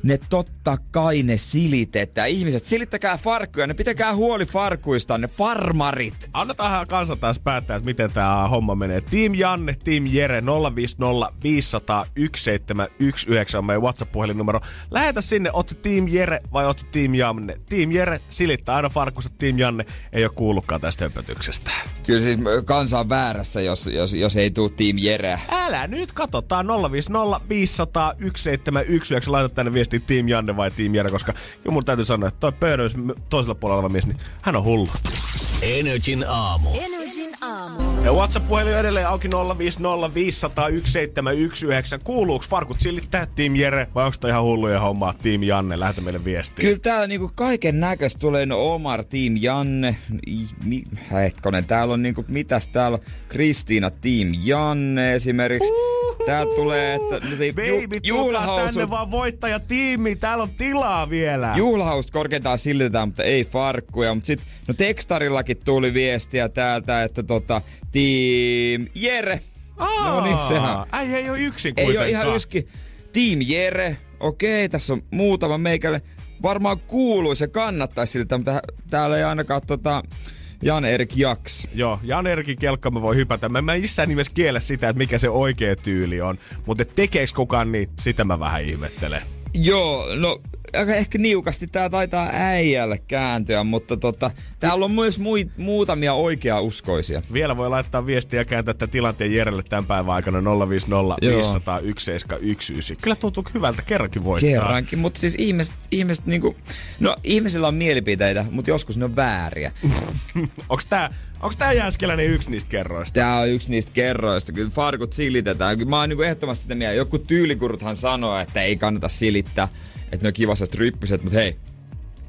ne totta kai ne silitetään. Ihmiset, silittäkää farkkuja, ne pitäkää huoli farkuista, ne farmarit. Annetaan kansa taas päättää, että miten tämä homma menee. Team Janne, Team Jere, 050 500 1719 on meidän WhatsApp-puhelinnumero. Lähetä sinne, oot Team Jere vai oot Team Janne. Team Jere silittää aina farkusta, Team Janne ei ole kuullutkaan tästä höpötyksestä. Kyllä siis kansa on väärässä, jos, jos, jos ei tuu Team Jereä. Älä nyt, katsotaan 050 500 1719. Laita tänne viesti Team Janne vai Team Jere, koska kyllä mun täytyy sanoa, että toi pöydän toisella puolella oleva mies, niin hän on hullu. Energin aamu. Energin aamu. Ja WhatsApp-puhelin edelleen auki 050 500 1719. Kuuluuko farkut silittää Team Jere vai onko toi ihan hulluja hommaa Team Janne? Lähetä meille viestiä. Kyllä täällä niinku kaiken näköistä tulee no Omar, Team Janne, mi, hetkonen, täällä on niinku, mitäs täällä on, Kristiina, Team Janne esimerkiksi. Täällä tulee, että ei, Baby, tulkaa tänne vaan voittaja tiimi. Täällä on tilaa vielä. Juhlahaust korkeintaan silitetään, mutta ei farkkuja. Mutta sit, no tekstarillakin tuli viestiä täältä, että tota, Team Jere. No niin, sehän. Äijä ei ole yksin Ei kuitenkaan. ole ihan yski. Team Jere. Okei, tässä on muutama meikälle. Varmaan kuuluisi ja kannattaisi siltä, mutta täällä ei ainakaan tota, Jan-Erik Jaks. Joo, Jan Erkin kelkka mä voi hypätä. Mä, mä missään nimessä kiellä sitä, että mikä se oikea tyyli on. Mutta tekeekö kukaan niin, sitä mä vähän ihmettelen. Joo, no aika ehkä niukasti tää taitaa äijälle kääntyä, mutta tota, täällä on myös mui, muutamia oikeauskoisia. Vielä voi laittaa viestiä ja kääntää tämän tilanteen Jerelle tämän päivän aikana 050 Joo. 500 1719. Kyllä tuntuu hyvältä kerrankin voittaa. Kerrankin, mutta siis ihmiset, ihmiset niinku, no ihmisillä on mielipiteitä, mutta joskus ne on vääriä. onks tää, onks tää Jääskeläinen yksi niistä kerroista? Tää on yksi niistä kerroista, kyllä farkut silitetään. Mä oon niinku ehdottomasti sitä mieltä. Joku tyylikuruthan sanoo, että ei kannata silittää, että ne on kivasest ryppyset, mutta hei,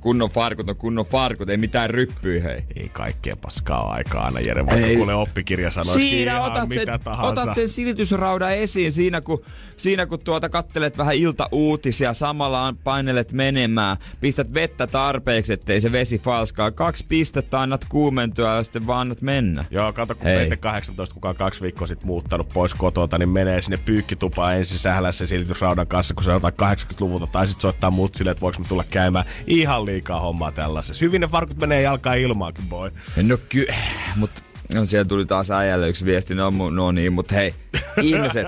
kunnon farkut on kunnon farkut, ei mitään ryppyä hei. Ei kaikkea paskaa aikaa aina, Jere, vaikka Ei. kuule oppikirja sanoisikin Siinä ihan otat mitä sen, tahansa. otat sen silitysraudan esiin siinä, kun, siinä kun tuota kattelet vähän iltauutisia, samalla painelet menemään, pistät vettä tarpeeksi, ettei se vesi falskaa. Kaksi pistettä annat kuumentua ja sitten vaan annat mennä. Joo, kato, kun Hei. meitä 18, kuka on kaksi viikkoa sitten muuttanut pois kotota, niin menee sinne pyykkitupaan ensin sählää sen silitysraudan kanssa, kun se on jotain 80-luvulta, tai sitten soittaa mut silleen, että voiko me tulla käymään. Ihan liikaa hommaa tällaisessa. Hyvin ne farkut menee jalkaan ilmaankin, boy. No ky... Mut no, siellä tuli taas äijälle yksi viesti, no, no niin, mut hei, ihmiset,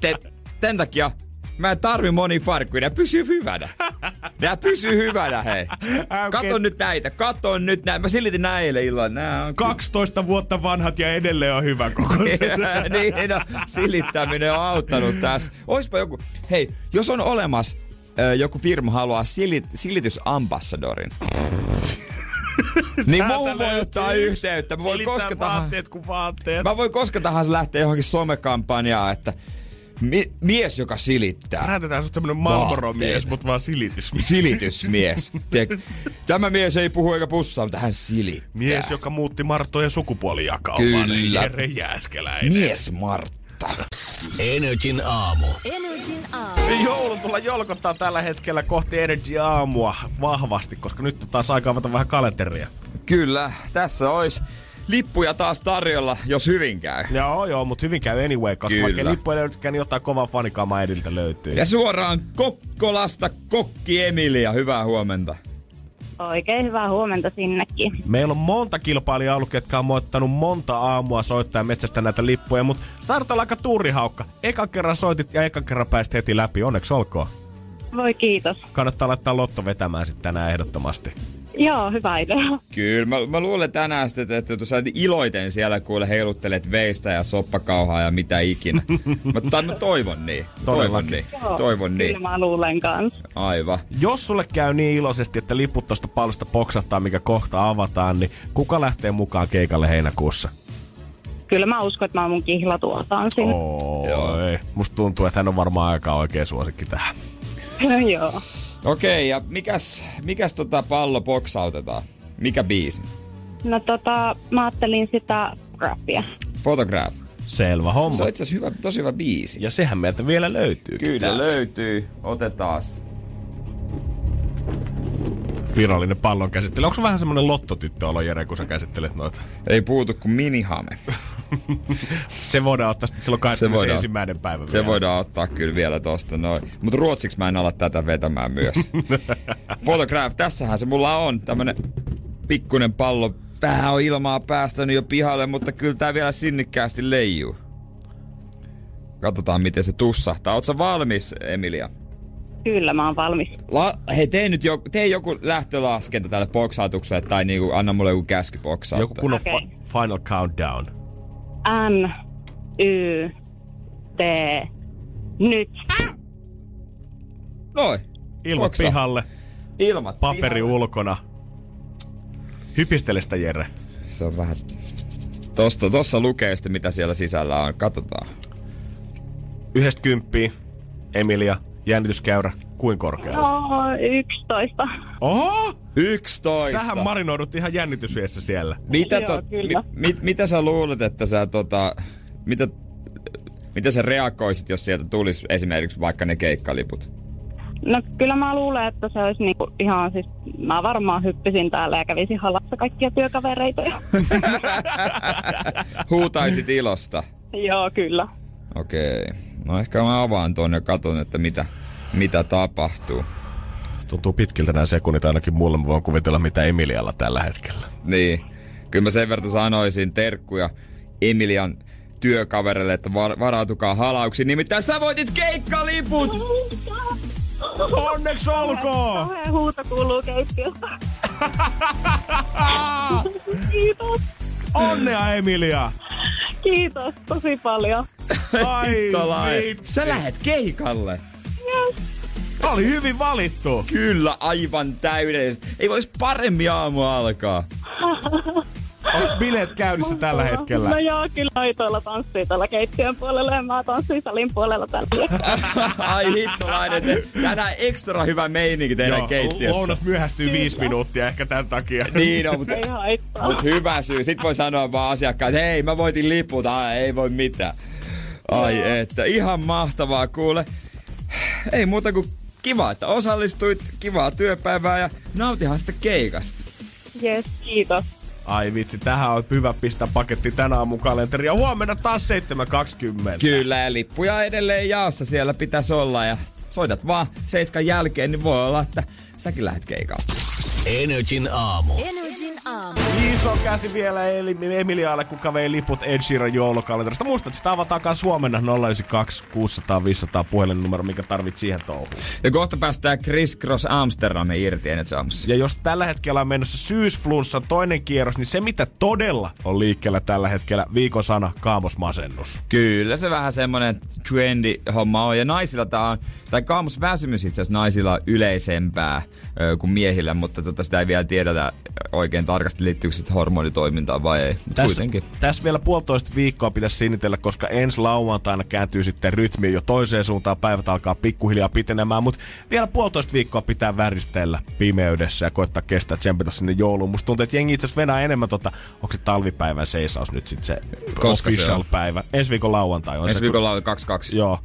te, tämän takia mä en tarvi moni farkkuja, nää pysyy hyvänä. Nää pysyy hyvänä, hei. Kato nyt näitä, kato nyt näitä. Mä silitin nää eilen illalla, nää on... 12 vuotta vanhat ja edelleen on hyvä koko niin, no, silittäminen on auttanut tässä. Oispa joku, hei, jos on olemassa joku firma haluaa silit, silitysambassadorin, niin muuhun voi ottaa yhteyttä. Mä voin koska vaatteet kuin vaatteet. mä voin koska tahansa lähteä johonkin somekampanjaan, että Mi- mies, joka silittää. Lähetetään sut semmonen Marlboro-mies, mut vaan silitys. Silitysmies. Tiedätkö, Tämä mies ei puhu eikä pussaa, mutta hän silittää. Mies, joka muutti Marttojen sukupuolijakaumaan. Kyllä. Jere Jääskeläinen. Mies Martta. Energin aamu. Energin aamu. Joulun tulla jolkottaa tällä hetkellä kohti Energy Aamua vahvasti, koska nyt on taas aika avata vähän kalenteria. Kyllä, tässä olisi lippuja taas tarjolla, jos hyvin käy. Joo, joo, mutta hyvin käy anyway, koska Kyllä. vaikka lippu ei löydykään, niin jotain kovaa fanikaamaa ediltä löytyy. Ja suoraan Kokkolasta Kokki Emilia, hyvää huomenta. Oikein hyvää huomenta sinnekin. Meillä on monta kilpailijaa ollut, jotka on moittanut monta aamua soittaa metsästä näitä lippuja, mutta olla aika tuurihaukka. Eka kerran soitit ja eka kerran pääsit heti läpi, onneksi olkoon. Voi kiitos. Kannattaa laittaa lotto vetämään sitten tänään ehdottomasti. Joo, hyvä idea. Kyllä, mä, mä luulen tänään sitten, että tuossa iloiten siellä kuule heiluttelet veistä ja soppakauhaa ja mitä ikinä. Mutta mä toivon niin. Toivon niin. Joo, Toivon niin. Kyllä mä luulen kans. Aivan. Jos sulle käy niin iloisesti, että liput tosta pallosta poksahtaa, mikä kohta avataan, niin kuka lähtee mukaan keikalle heinäkuussa? Kyllä mä uskon, että mä mun kihlatuotaan sinne. Oh, ei. Musta tuntuu, että hän on varmaan aika oikea suosikki tähän. Joo. Okei, ja mikäs, mikäs tota pallo boksautetaan? Mikä biisi? No tota, mä ajattelin sitä graphia. Photograph. Selvä homma. Se on itse asiassa hyvä, tosi hyvä biisi. Ja sehän meiltä vielä löytyy. Kyllä löytyy. Otetaan. Virallinen pallon käsittely. Onko se vähän semmonen lottotyttöolo, Jere, kun sä käsittelet noita? Ei puutu kuin minihame. Se voidaan ottaa sitten silloin Se voidaan. 21. päivä Se vielä. voidaan ottaa kyllä vielä tosta noin. Mutta ruotsiksi mä en ala tätä vetämään myös. Photograph, tässähän se mulla on. Tämmönen pikkunen pallo. Vähän on ilmaa päästänyt jo pihalle, mutta kyllä tää vielä sinnikkäästi leijuu. Katsotaan miten se tussahtaa. Ootko valmis, Emilia? Kyllä mä oon valmis. La- Hei, tee nyt joku, tee joku lähtölaskenta tälle boksautukselle tai niinku, anna mulle joku käsky boksauttaa. Joku kunnon Okei. fi- final countdown. N, Y, T, nyt. Noin. Ilmat Boksa. pihalle, Ilmat. paperi pihalle. ulkona. Hypistele sitä, Jere. Se on vähän... Tosta, tossa lukee sitten mitä siellä sisällä on. Katsotaan. Yhdestä kymppiä, Emilia, jännityskäyrä, kuin korkealla? No, 11. Oho! 11. Sähän marinoidut ihan jännitysviessä siellä. mitä, Joo, to, kyllä. mi, mit, mitä sä luulet, että sä tota... Mitä, mitä sä reagoisit, jos sieltä tulisi esimerkiksi vaikka ne keikkaliput? No kyllä mä luulen, että se olisi niinku ihan siis... Mä varmaan hyppisin täällä ja kävisin halassa kaikkia työkavereita. Ja... Huutaisit ilosta. Joo, kyllä. Okei. No ehkä mä avaan tuonne ja katon, että mitä, mitä tapahtuu. Tuntuu pitkiltä nämä sekunnit ainakin mulle. Mä voin kuvitella, mitä Emilialla tällä hetkellä. Niin. Kyllä mä sen verran sanoisin terkkuja Emilian työkaverille, että var- varautukaa halauksiin. Nimittäin sä voitit keikkaliput! Onneksi olkoon! Kauhea huuto kuuluu keittiöstä. Kiitos. Onnea, Emilia! Kiitos tosi paljon. Ai. Sä lähet keikalle. Oli hyvin valittu. Kyllä, aivan täydellisesti. Ei vois paremmin aamu alkaa. Onko bileet käynnissä tällä hetkellä? No joo, kyllä aitoilla tanssii tällä keittiön puolella ja mä tanssin salin puolella tällä. Ai hittolainen, tänään ekstra hyvä meininki teidän Joo, keittiössä. Lounas myöhästyy viisi minuuttia ehkä tämän takia. Niin on, mutta, Ei haittaa. mutta hyvä syy. Sitten voi sanoa vaan asiakkaan, että hei mä voitin liput, Ai, ei voi mitään. Ai että, ihan mahtavaa kuule. Ei muuta kuin kiva, että osallistuit, kivaa työpäivää ja nautihan sitä keikasta. Yes, kiitos. Ai vitsi, tähän on hyvä pistää paketti tänä aamun kalenteri. Ja huomenna taas 7.20. Kyllä, ja lippuja edelleen jaossa siellä pitäisi olla ja soitat vaan seiskan jälkeen, niin voi olla, että säkin lähdet keikalle. Energin aamu. Energin aamu. Iso käsi vielä Emilialle, kuka vei liput Ed Sheeran joulukalenterista. Muistat, että sitä avataan kanssa huomenna 092 600 500 puhelinnumero, mikä tarvit siihen touhuun. Ja kohta päästään Chris Cross Amsterdamin irti Jamassa. Ja jos tällä hetkellä on menossa syysflunssan toinen kierros, niin se mitä todella on liikkeellä tällä hetkellä, viikon sana, kaamosmasennus. Kyllä se vähän semmonen trendi homma on. Ja naisilla tää on, tai kaamosväsymys itse asiassa naisilla on yleisempää ö, kuin miehillä, mutta tota, sitä ei vielä tiedetä oikein tarkasti liittyykö se hormonitoimintaa vai ei. Mutta Tässä, kuitenkin. tässä vielä puolitoista viikkoa pitäisi sinitellä, koska ensi lauantaina kääntyy sitten rytmi jo toiseen suuntaan. Päivät alkaa pikkuhiljaa pitenemään, mutta vielä puolitoista viikkoa pitää väristellä pimeydessä ja koittaa kestää tsempata sinne jouluun. Musta tuntuu, että jengi itse asiassa venää enemmän tota, onko se talvipäivän seisaus nyt sitten se Koska se official on? päivä. Ensi viikon lauantai on Ensi se. viikolla oli 22. Joo.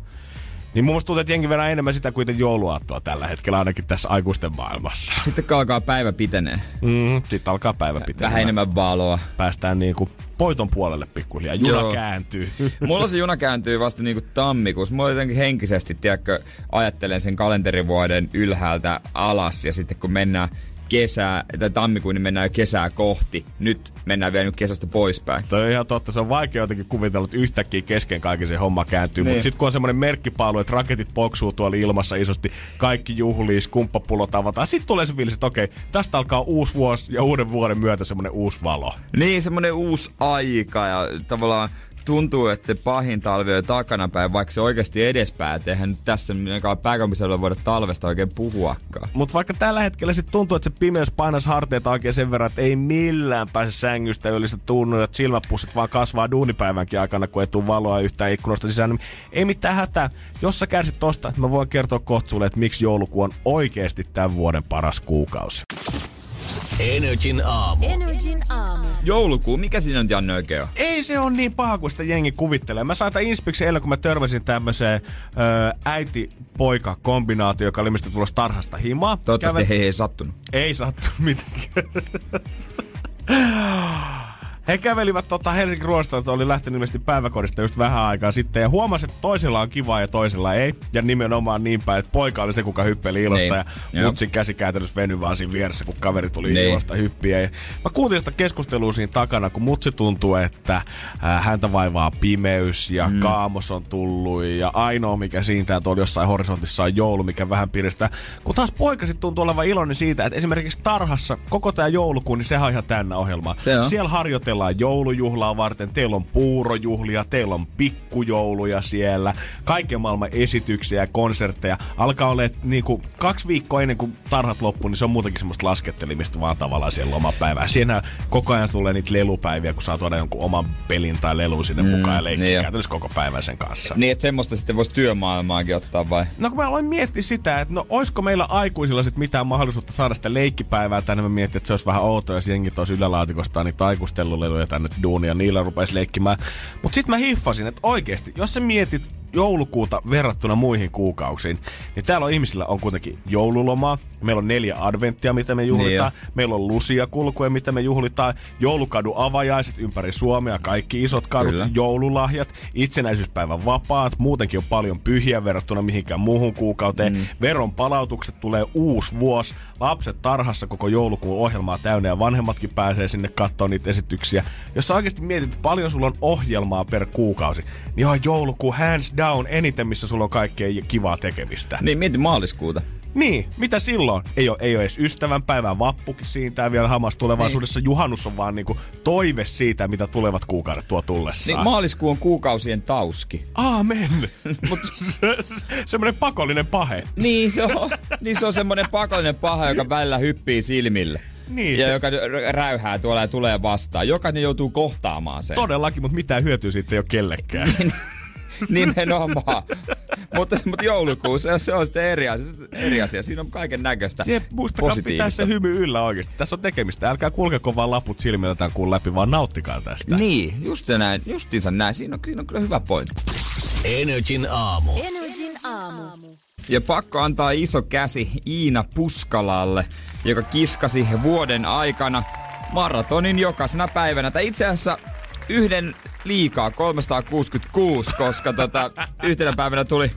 Niin mun mielestä tuntuu, että jengi venää enemmän sitä kuin jouluaattoa tällä hetkellä, ainakin tässä aikuisten maailmassa. Sitten kun alkaa päivä pitenee. Mm, sitten alkaa päivä pitää. Vähän enemmän valoa. Päästään niinku poiton puolelle pikkuhiljaa. Juna Joo. kääntyy. Mulla se juna kääntyy vasta niinku tammikuussa. Mulla jotenkin henkisesti, tiedätkö, ajattelen sen kalenterivuoden ylhäältä alas ja sitten kun mennään kesää, tai tammikuun, niin mennään jo kesää kohti. Nyt mennään vielä nyt kesästä poispäin. Toi on ihan totta. Se on vaikea jotenkin kuvitella, että yhtäkkiä kesken kaiken se homma kääntyy. Niin. Mutta sitten kun on semmoinen merkkipaalu, että raketit poksuu tuolla ilmassa isosti, kaikki juhlii, skumppapullot avataan. Sitten tulee se fiilis, että okei, tästä alkaa uusi vuosi ja uuden vuoden myötä semmoinen uusi valo. Niin, semmonen uusi aika ja tavallaan tuntuu, että se pahin talvi on takanapäin, vaikka se oikeasti edespäin. Et eihän tässä pääkaupunkiseudulla voida talvesta oikein puhuakaan. Mutta vaikka tällä hetkellä sitten tuntuu, että se pimeys painaisi harteita oikein sen verran, että ei millään pääse sängystä yllistä tunnu, että silmäpussit vaan kasvaa duunipäivänkin aikana, kun ei tule valoa yhtään ikkunasta sisään. Niin ei mitään hätää. Jos sä kärsit tosta, mä voin kertoa kohta sulle, että miksi joulukuu on oikeasti tämän vuoden paras kuukausi. Energin aamu. Energin aamu. Joulukuu, mikä siinä on Janne oikein on? Ei se on niin paha kuin sitä jengi kuvittelee. Mä sain tämän inspiksi eilen, kun mä törmäsin tämmöiseen äiti-poika-kombinaatio, joka oli mistä tulossa tarhasta himaa. Toivottavasti Kävel- he ei sattunut. Ei sattunut mitenkään. He kävelivät tota Helsingin ruoasta, oli lähtenyt ilmeisesti päiväkodista just vähän aikaa sitten ja huomasi, että toisella on kivaa ja toisella ei. Ja nimenomaan niin päin, että poika oli se, kuka hyppeli ilosta Niin. ja Joo. mutsin käsi käytännössä venyi vaan siinä vieressä, kun kaveri tuli Niin. ilosta hyppiä. Ja mä kuuntelin sitä keskustelua siinä takana, kun mutsi tuntuu, että äh, häntä vaivaa pimeys ja mm. kaamos on tullut ja ainoa mikä siitä tuolla jossain horisontissa on joulu, mikä vähän piristää. Kun taas poika sitten tuntuu olevan iloinen siitä, että esimerkiksi tarhassa koko tämä joulukuun, niin sehän on ihan täynnä ohjelmaa. Se on. Siellä harjoitellaan joulujuhlaa varten, teillä on puurojuhlia, teillä on pikkujouluja siellä, kaiken maailman esityksiä ja konsertteja. Alkaa olla niinku kaksi viikkoa ennen kuin tarhat loppuu, niin se on muutenkin semmoista laskettelimista vaan tavallaan siellä lomapäivää. Siinä koko ajan tulee niitä lelupäiviä, kun saa tuoda jonkun oman pelin tai lelun sinne mm, mukaan ja leikkiä niin käytännössä koko päivän sen kanssa. Niin, että semmoista sitten voisi työmaailmaakin ottaa vai? No kun mä aloin miettiä sitä, että no oisko meillä aikuisilla sit mitään mahdollisuutta saada sitä leikkipäivää tänne. Mä mietin, että se olisi vähän outoa, jos jengi toisi ylälaatikosta niitä aikuistelluleluja tänne duunia niillä rupesi leikkimään. Mutta sitten mä hiffasin, että oikeasti, jos sä mietit joulukuuta verrattuna muihin kuukausiin, niin täällä on ihmisillä on kuitenkin joululomaa. Meillä on neljä adventtia, mitä me juhlitaan. Niin Meillä on lusia kulkuja, mitä me juhlitaan. Joulukadun avajaiset ympäri Suomea, kaikki isot kadut, Kyllä. joululahjat, itsenäisyyspäivän vapaat, muutenkin on paljon pyhiä verrattuna mihinkään muuhun kuukauteen. Mm. Veron palautukset tulee uusi vuosi, lapset tarhassa koko joulukuun ohjelmaa täynnä ja vanhemmatkin pääsee sinne katsoa niitä esityksiä. Jos sä oikeasti mietit, että paljon sulla on ohjelmaa per kuukausi, niin on joulukuu hands down eniten, missä sulla on kaikkea kivaa tekemistä. Niin, mieti maaliskuuta. Niin, mitä silloin? Ei ole, ei ole edes ystävänpäivän vappukin siitä vielä hamassa tulevaisuudessa. Niin. Juhannus on vaan niinku toive siitä, mitä tulevat kuukaudet tuo tullessaan. Niin, maaliskuu on kuukausien tauski. Aamen. Mut se, semmoinen pakollinen pahe. Niin se on, niin se on semmonen pakollinen paha, joka välillä hyppii silmille. Niin, ja se- joka räyhää tuolla ja tulee vastaan. Jokainen joutuu kohtaamaan sen. Todellakin, mutta mitään hyötyä siitä ei ole kellekään. Nimenomaan. mutta, mutta joulukuu, se, se on sitten eri asia, eri asia. Siinä on kaiken näköistä pitää se hymy yllä oikeasti. Tässä on tekemistä. Älkää kulkeko vaan laput silmillä tämän kuun läpi, vaan nauttikaa tästä. Niin, just näin, justiinsa näin. Siinä on, siinä on kyllä hyvä pointti. Energin aamu. Energin aamu. Ja pakko antaa iso käsi Iina Puskalalle, joka kiskasi vuoden aikana maratonin jokaisena päivänä. Tai itse asiassa yhden liikaa 366, koska tota, yhtenä päivänä tuli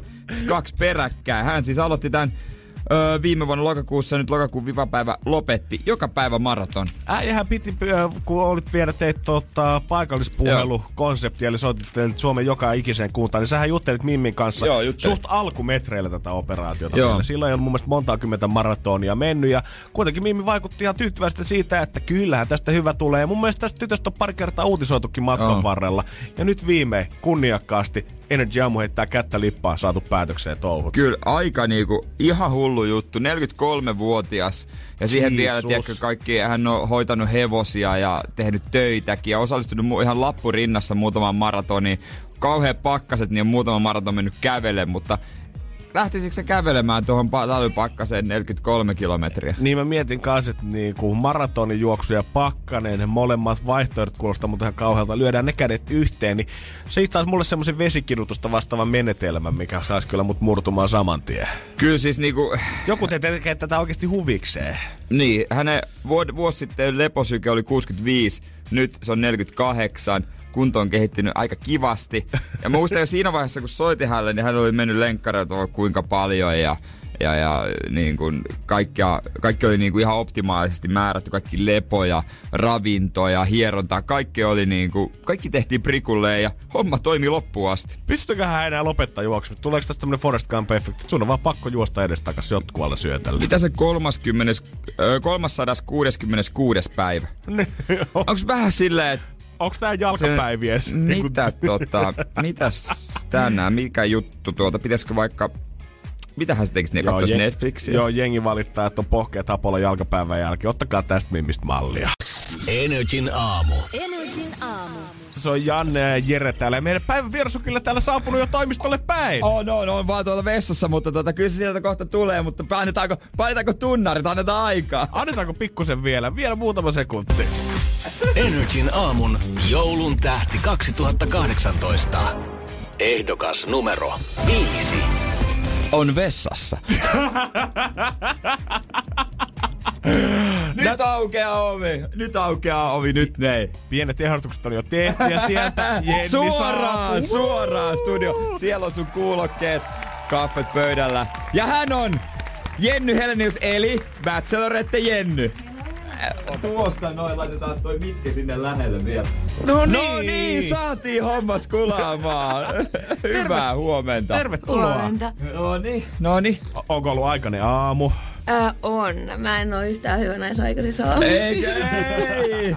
kaksi peräkkäin. Hän siis aloitti tämän öö, viime vuonna lokakuussa, nyt lokakuun vivapäivä lopetti joka päivä maraton. Äijähän piti, kun olit vielä teit tota, paikallispuhelukonseptia, eli soittelit Suomen joka ikiseen kuntaan, niin sähän juttelit Mimmin kanssa Joo, juttelin. suht alkumetreillä tätä operaatiota. Joo. Silloin ei ollut mun mielestä montaa kymmentä maratonia mennyt, ja kuitenkin Mimmi vaikutti ihan tyytyväisesti siitä, että kyllähän tästä hyvä tulee. Mun mielestä tästä tytöstä on pari kertaa uutisoitukin matkan Joo. varrella. Ja nyt viimein kunniakkaasti Energy Aamu heittää kättä lippaan saatu päätökseen touhut. Kyllä aika niinku ihan hullu juttu. 43-vuotias ja siihen Jeesus. vielä, tiedätkö, kaikki, hän on hoitanut hevosia ja tehnyt töitäkin ja osallistunut ihan lappurinnassa muutamaan maratoniin. Kauhean pakkaset, niin on muutama maraton mennyt kävele, mutta lähtisikö se kävelemään tuohon pa- talvipakkaseen 43 kilometriä? Niin mä mietin kanssa, että niinku maratonijuoksu ja pakkanen, molemmat vaihtoehdot kuulostaa mutta ihan kauhealta. Lyödään ne kädet yhteen, niin se itse mulle semmoisen vesikidutusta vastaavan menetelmän, mikä saisi kyllä mut murtumaan saman tien. Kyllä siis niinku, Joku te tekee tätä oikeasti huvikseen. niin, hänen vuosi sitten leposyke oli 65, nyt se on 48. Kunto on kehittynyt aika kivasti. Ja muistan jo siinä vaiheessa, kun soitin hänelle, niin hän oli mennyt lenkkareilta kuinka paljon ja ja, ja niin kuin kaikkea, kaikki oli niin kuin ihan optimaalisesti määrätty, kaikki lepoja, ravintoja, hierontaa, kaikki oli niin kuin, kaikki tehtiin prikulleen ja homma toimi loppuun asti. Pystyköhän enää lopettaa juoksemista? Tuleeko tästä tämmönen Forest Gump-efekti? Sun on vaan pakko juosta edestakas jotkualla syötellä. Mitä se 30, ö, 366. päivä? Onks vähän silleen, että Onks tää jalkapäiviä? Se, mitä tota, mitäs tänään, mikä juttu tuota, pitäisikö vaikka, mitähän se tekisi, ne katsoisi je- Netflixiä? Joo, jengi valittaa, että on pohkeet hapolla jalkapäivän jälkeen. Ottakaa tästä mimmistä mallia. Energin aamu. Energin aamu. Se on Janne ja Jere täällä. Ja meidän päivän vieras on kyllä täällä saapunut jo toimistolle päin. On, on, on vaan tuolla vessassa, mutta tota, kyllä se sieltä kohta tulee, mutta painetaanko, painetaanko tunnarit, annetaan aikaa. Annetaanko pikkusen vielä? Vielä muutama sekunti. Energin aamun joulun tähti 2018. Ehdokas numero viisi. On vessassa. nyt aukeaa ovi, nyt aukeaa ovi, nyt nei. Pienet ehdotukset on jo tehty ja sieltä Jenni Suoraan, saapuu. suoraan studio. Siellä on sun kuulokkeet, kaffet pöydällä. Ja hän on Jenny Helenius, eli Bachelorette Jenny. Tuosta noin, laitetaan toi mikki sinne lähelle vielä. No niin. No niin, saatiin hommas kulaamaan. Hyvää huomenta. Tervetuloa. Huomenta. No niin, no niin. O- Onko ollut aikainen aamu? Ö, on. Mä en oo yhtään hyvä näissä aikaisissa aamuissa. Eikö ei?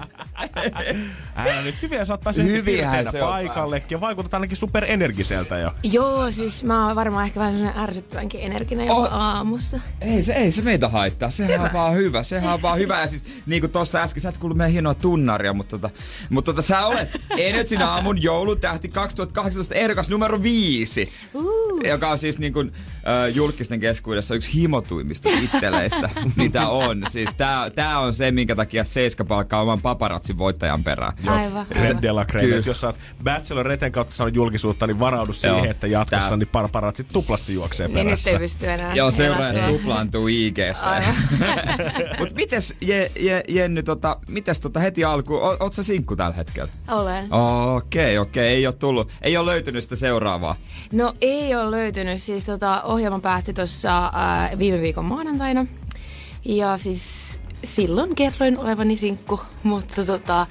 Älä nyt hyviä, sä oot päässyt Hyviähän se paikallekin ja vaikutat ainakin superenergiseltä jo. Joo, siis mä oon varmaan ehkä vähän sellainen ärsyttävänkin energinen Oh. aamusta. Ei se, ei se meitä haittaa, sehän on vaan hyvä, sehän on vaan hyvä. Ja siis niin kuin tossa äsken, sä et kuullut meidän hienoa tunnaria, mutta, tota, mutta tota, sä olet Energin aamun joulutähti 2018 ehdokas numero viisi. Uh. Joka on siis niin kuin, äh, julkisten keskuudessa yksi himotuimmista titteleistä, mitä on. Siis tää, tää on se, minkä takia Seiska palkkaa oman paparatsin voittajan perään. Aivan. Red. Kyllä. Jos sä oot Bacheloreten kautta saanut julkisuutta, niin varaudu siihen, Joo. että jatkossa Tää- niin parparatsit tuplasti juoksee Niin nyt perässä. ei pysty enää. Joo, seuraajat tuplaantuu ig Mut mites je, je, Jenny, tota, mites tota heti alkuun, o, oot sä sinkku tällä hetkellä? Olen. Okei, okei, ei ole tullut, ei ole löytynyt sitä seuraavaa. No ei ole löytynyt. Siis tota, ohjelma päättyi tuossa äh, viime viikon maanantaina. Ja siis silloin kerroin olevani sinkku, mutta tota,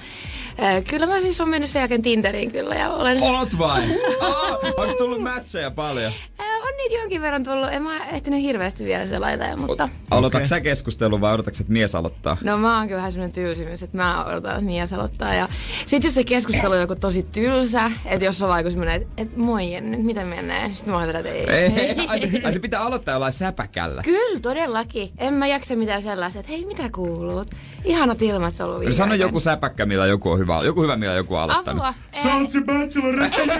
äh, kyllä mä siis on mennyt sen jälkeen Tinderiin kyllä ja olen... Oot vai? oh, onks tullut matcheja paljon? Äh, on niitä jonkin verran tullut, en mä ehtinyt hirveästi vielä selailla, mutta... Aloitatko sä keskustelun vai odotatko, että mies aloittaa? No mä oon kyllä vähän semmonen tylsimys, että mä odotan, että mies aloittaa. Ja sit jos se keskustelu on joku tosi tylsä, että jos on vaikka semmonen, että et, moi Jenny, miten menee? Sitten mä oon että ei. Ei, ai, se, ai se pitää aloittaa jollain säpäkällä. Kyllä, todellakin. En mä jaksa mitään sellaista, että hei, mitä kuuluu? Ihanat ilmat on ollut No viime sano joku säpäkkä, millä joku on hyvä. Joku hyvä, millä joku on aloittanut. Apua. Eh, Bachelorette.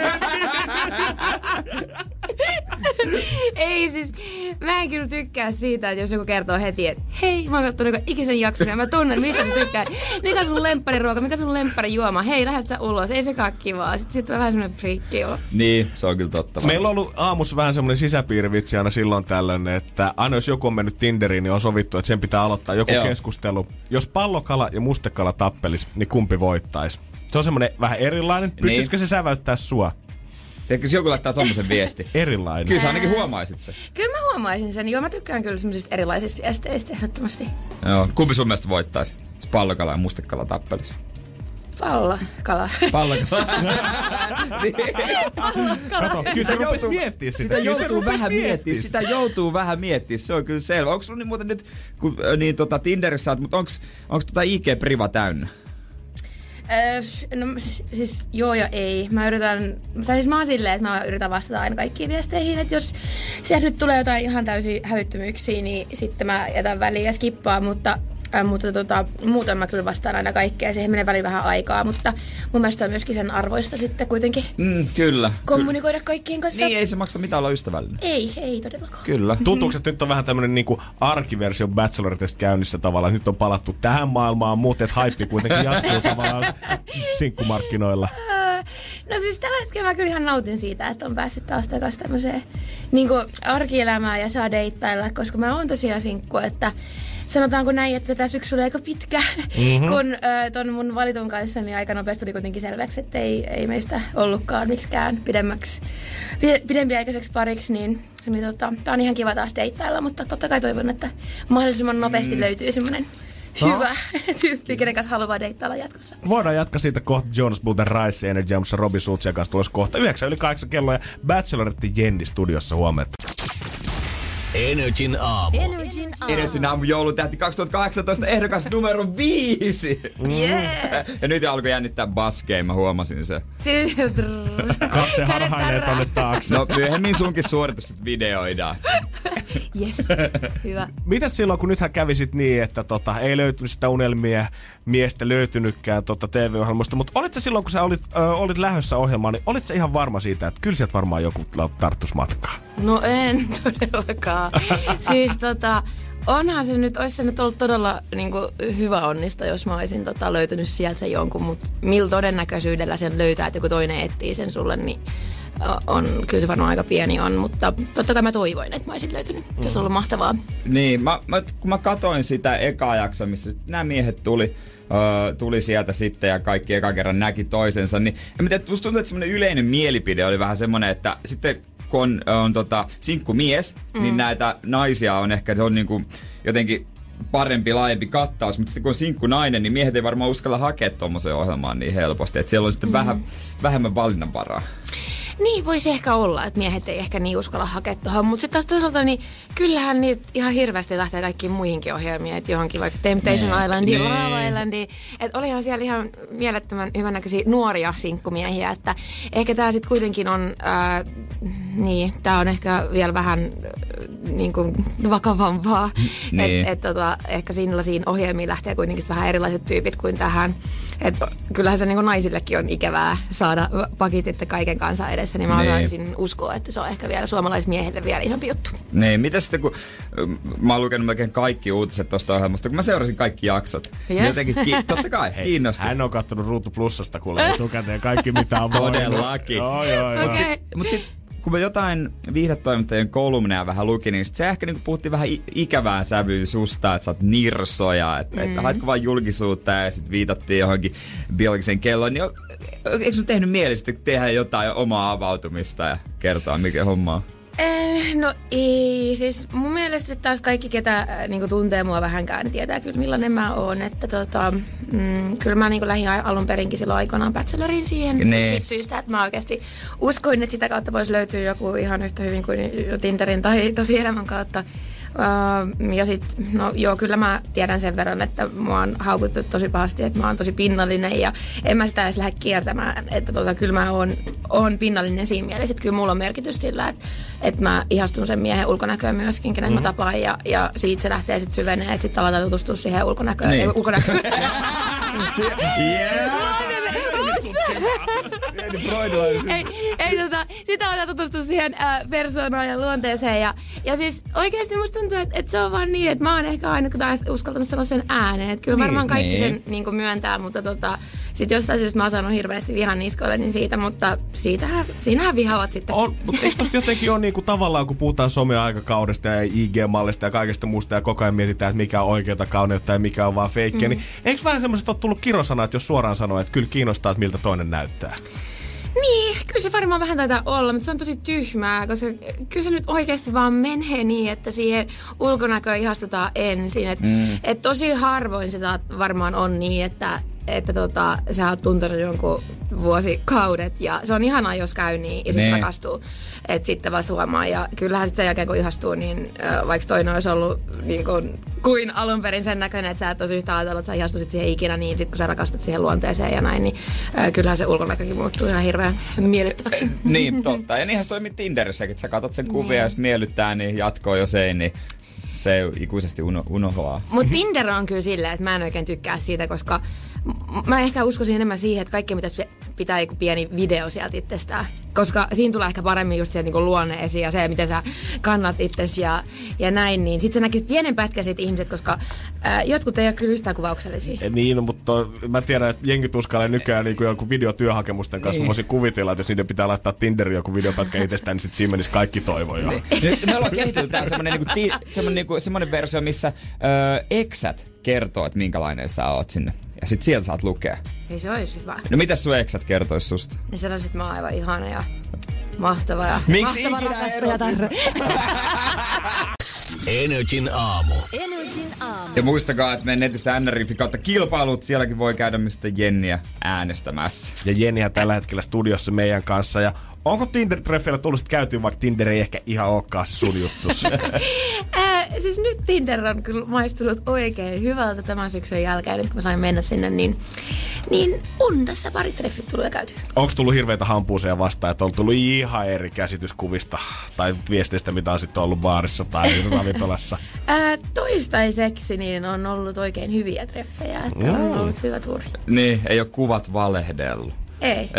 ei siis, mä en kyllä tykkää siitä, että jos joku kertoo heti, että hei, mä oon kattonut ikisen jakson ja mä tunnen, mistä sä tykkää. Mikä on sun lemppariruoka, mikä on sun lempparijuoma? Hei, lähdet sä ulos, ei se kivaa. Sitten sit tulee vähän semmonen friikki olo. Niin, se on kyllä totta. Meillä on ollut aamussa vähän semmoinen sisäpiirivitsi aina silloin tällöin, että aina jos joku on mennyt Tinderiin, niin on sovittu, että sen pitää aloittaa joku Joo. keskustelu. Jos pallokala ja mustekala tappelis, niin kumpi voittaisi? Se on semmoinen vähän erilainen. Pystyisikö se säväyttää sua? Tiedätkö, jos joku laittaa tommosen viesti? Erilainen. Kyllä sä ainakin huomaisit se. Kyllä mä huomaisin sen. Joo, mä tykkään kyllä semmoisista erilaisista viesteistä ehdottomasti. Joo. Kumpi sun mielestä voittaisi? Se pallokala ja mustekala tappelis. Palla, kala. Pallokala. Kato, kyllä se rupesi miettiä sitä. Sitä joutuu vähän miettiä, sitä joutuu vähän miettiä, se on kyllä selvä. Onko sulla niin muuten nyt, kun niin tota Tinderissä oot, mutta onks, onks tota IG Priva täynnä? No siis, siis joo ja ei. Mä yritän, tai siis mä oon silleen, että mä yritän vastata aina kaikkiin viesteihin, että jos sieltä nyt tulee jotain ihan täysin hävyttömyyksiä, niin sitten mä jätän väliin ja skippaan, mutta Äh, mutta tota, muuten mä kyllä vastaan aina kaikkea. Siihen menee väliin vähän aikaa, mutta mun mielestä on myöskin sen arvoista sitten kuitenkin Mm, kyllä. kommunikoida kaikkien kanssa. Niin, ei se maksa mitään olla ystävällinen. Ei, ei todellakaan. Kyllä. Tuntuuko, että nyt on vähän tämmönen niinku arkiversio Bacheloretesta käynnissä tavallaan? Nyt on palattu tähän maailmaan, mutta että hype kuitenkin jatkuu tavallaan sinkkumarkkinoilla. Ää, No siis tällä hetkellä mä kyllä ihan nautin siitä, että on päässyt taas takaisin tämmöiseen niin arkielämään ja saa deittailla, koska mä oon tosiaan sinkku, että sanotaanko näin, että tätä syksyllä aika pitkä, mm-hmm. kun äh, ton mun valitun kanssa niin aika nopeasti tuli kuitenkin selväksi, että ei, ei meistä ollutkaan miksikään pidemmäksi, pide- pidempiaikaiseksi pariksi, niin, niin tota, tää on ihan kiva taas deittailla, mutta totta kai toivon, että mahdollisimman nopeasti mm. löytyy semmonen hyvä tyyppi, kenen kanssa haluaa deittailla jatkossa. Voidaan jatkaa siitä kohta Jonas Blue Rice Energy Aamussa Robi Suutsia kanssa tulossa kohta 9 yli 8 kello ja Bachelorette Jendi studiossa huomenta. Energin aamu. Energin aamu. Energin aamu joulutähti 2018 ehdokas numero 5. Yeah. Ja nyt alkoi jännittää baskeja, mä huomasin se. Katse harhailee tonne taakse. No myöhemmin sunkin suoritus sit videoidaan. yes, hyvä. Mitäs silloin, kun nythän kävi sit niin, että tota, ei löytynyt sitä unelmia miestä löytynytkään tota TV-ohjelmasta, mutta olit sä silloin, kun sä olit, ö, olit lähdössä ohjelmaan, niin olit sä ihan varma siitä, että kyllä sieltä varmaan joku tarttus matkaa? No en todellakaan. siis tota, onhan se nyt, olisi se nyt ollut todella niin kuin, hyvä onnista, jos mä olisin tota, löytänyt sieltä sen jonkun, mutta millä todennäköisyydellä sen löytää, että joku toinen etsii sen sulle, niin on, kyllä se varmaan aika pieni on, mutta totta kai mä toivoin, että mä olisin löytynyt. Se olisi ollut mahtavaa. Niin, mä, mä, kun mä katoin sitä ekaa jaksoa, missä nämä miehet tuli, Uh, tuli sieltä sitten ja kaikki eka kerran näki toisensa, niin en mä tiedä, musta tuntuu, että semmoinen yleinen mielipide oli vähän semmoinen, että sitten kun on, on tota, sinkku mies, mm. niin näitä naisia on ehkä, se on niinku jotenkin parempi, laajempi kattaus, mutta sitten kun on sinkku nainen, niin miehet ei varmaan uskalla hakea tuommoiseen ohjelmaan niin helposti, että siellä on sitten mm. vähän, vähemmän valinnanvaraa. Niin, voisi ehkä olla, että miehet ei ehkä niin uskalla hakea tuohon, mutta sitten taas toisaalta, niin kyllähän niitä ihan hirveästi lähtee kaikkiin muihinkin ohjelmiin, että johonkin vaikka Temptation Nee. Islandiin, Nee. Lava Islandiin, että olihan siellä ihan mielettömän hyvännäköisiä nuoria sinkkumiehiä, että ehkä tämä sitten kuitenkin on, ää, niin, tämä on ehkä vielä vähän äh, niin kuin vakavampaa, Niin. että et, tota, ehkä siinä ohjelmiin lähtee kuitenkin vähän erilaiset tyypit kuin tähän, että kyllähän se niin kuin naisillekin on ikävää saada pakit sitten kaiken kanssa edessä, niin mä Niin. haluaisin uskoa, että se on ehkä vielä suomalaismiehille vielä isompi juttu. Niin, mitä sitten kun ö, mä oon lukenut melkein kaikki uutiset tosta ohjelmasta, kun mä seurasin kaikki jaksot. Niin Yes. jotenkin, ki- totta kai, kiinnosti. Hän on kattonut Ruutu Plussasta kuule etukäteen kaikki mitä on voinut. Todellakin. Joo, joo, joo. Okei. Mutta sitten kun mä jotain viihdetoimittajien kolumneja vähän lukin, niin sit se ehkä niinku puhuttiin vähän ikävään sävyyn susta, että sä oot nirsoja, että mm. että haetko vaan julkisuutta ja sitten viitattiin johonkin biologisen kelloon. Niin o- eikö sun tehnyt mieli sitten tehdä jotain omaa avautumista ja kertoa mikä homma on? Eh, no ei, siis mun mielestä taas kaikki, ketä äh, niinku tuntee mua vähänkään, niin tietää kyllä millainen mä oon. Että tota, mm, kyllä mä niinku lähdin alun perinkin silloin aikoinaan bacheloriin siihen Nee. siitä syystä, että mä oikeasti uskoin, että sitä kautta voisi löytyä joku ihan yhtä hyvin kuin Tinderin tai tosielämän kautta. Uh, ja sit, no joo, kyllä mä tiedän sen verran, että mua on haukuttu tosi pahasti, että mä oon tosi pinnallinen ja en mä sitä edes lähde kiertämään, että tota, kyllä mä oon, oon pinnallinen siinä mielessä, että kyllä mulla on merkitys sillä, että, että mä ihastun sen miehen ulkonäköön myöskin, kenet mm-hmm. mä tapaan ja, ja siitä se lähtee sitten syvenee, että sitten aletaan tutustua siihen ulkonäköön. Niin. Ei, ulkonäköön. Yeah! ei, ei tota, sitä aletaan tutustua siihen äh, persoonaan ja luonteeseen. Ja, ja siis oikeasti musta tuntuu, että, että se on vaan niin, että mä oon ehkä ainut, kun tää uskaltanut sanoa sen ääneen. Että kyllä Niin, varmaan kaikki niin. sen niin myöntää, mutta tota, sit jostain syystä mä oon saanut hirveästi vihan niskoille, niin siitä, mutta siitähän, siinähän vihavat sitten. On, mutta eikö tosta jotenkin ole niinku tavallaan, kun puhutaan some-aikakaudesta ja IG-mallista ja kaikesta muusta ja koko ajan mietitään, että mikä on oikeata kauneutta ja mikä on vaan feikkiä, mm. niin eikö vähän semmoiset ole tullut kirosana, että jos suoraan sanoo, että kyllä kiinnostaa, että miltä toinen näyttää? Niin, kyllä se varmaan vähän taitaa olla, mutta se on tosi tyhmää, koska kyllä se nyt oikeasti vaan menee niin, että siihen ulkonäköön ihastutaan ensin. Et, mm. et tosi harvoin sitä varmaan on niin, että että tota, sä oot tuntenut jonkun vuosikaudet ja se on ihanaa, jos käy niin ja sitten Nee. rakastuu. Että sitten vasta huomaa ja kyllähän sitten sen jälkeen kun ihastuu, niin vaikka toinen olisi ollut niin kuin, kuin alun perin sen näköinen, että sä et olisi yhtä ajatellut, että sä ihastuisit siihen ikinä, niin sitten kun sä rakastut siihen luonteeseen ja näin, niin äh, kyllähän se ulkonäkökin muuttuu ihan hirveän miellyttäväksi. Niin, totta. Ja niinhän se toimii Tinderissäkin, että sä katsot sen kuvia ja jos miellyttää, niin jatkoa, jos ei, niin se ikuisesti uno, unohdaa. Mutta Tinder on kyllä silleen, että mä en oikein tykkää siitä, koska mä ehkä uskoisin enemmän siihen, että kaikki mitä pitää joku pieni video sieltä itsestään. Koska siinä tulee ehkä paremmin just se niin luonne esiin ja se, miten sä kannat itsesi ja, ja näin. Niin sit sä näkisit pienen pätkän siitä ihmiset, koska ää, jotkut ei ole kyllä yhtään kuvauksellisia. Eh, Niin, no, mutta mä tiedän, että jengi tuskailee nykyään niin joku videotyöhakemusten kanssa. Niin. Mä voisin kuvitella, että jos niiden pitää laittaa Tinderiin joku videopätkä itsestään, niin sit siinä menisi kaikki toivo jo. Niin. Nyt me ollaan kehitelty tää semmonen, niinku, ti, semmonen, niinku, semmonen versio, missä öö, eksät kertoo, että minkälainen sä oot sinne. Ja sit sieltä saat lukea. Ei se olisi hyvä. No mitä sun eksät kertois susta? Niin sanoisit, että mä oon aivan ihana ja mahtava ja Miksi mahtava ikinä rakastaja. erosin? Energin aamu. Energin aamu. Ja muistakaa, että meidän netissä NRIFin kautta kilpailut, sielläkin voi käydä mistä Jenniä äänestämässä. Ja Jennihän tällä hetkellä studiossa meidän kanssa. Ja onko Tinder-treffeillä tullut sit käytyä, vaikka Tinder ei ehkä ihan olekaan sun juttus? Ää, siis nyt Tinder on kyllä maistunut oikein hyvältä tämän syksyn jälkeen, nyt kun mä sain mennä sinne, niin, niin on tässä pari treffit tullut ja käyty. onko tullut hirveitä hampuuseja vastaan, että on tullut ihan eri käsitys kuvista tai viesteistä, mitä on sitten ollut baarissa tai ravintolassa? Ää, toistaiseksi niin on ollut oikein hyviä treffejä, että on ollut hyvä tuuri. Niin, ei ole kuvat valehdellut. Ei.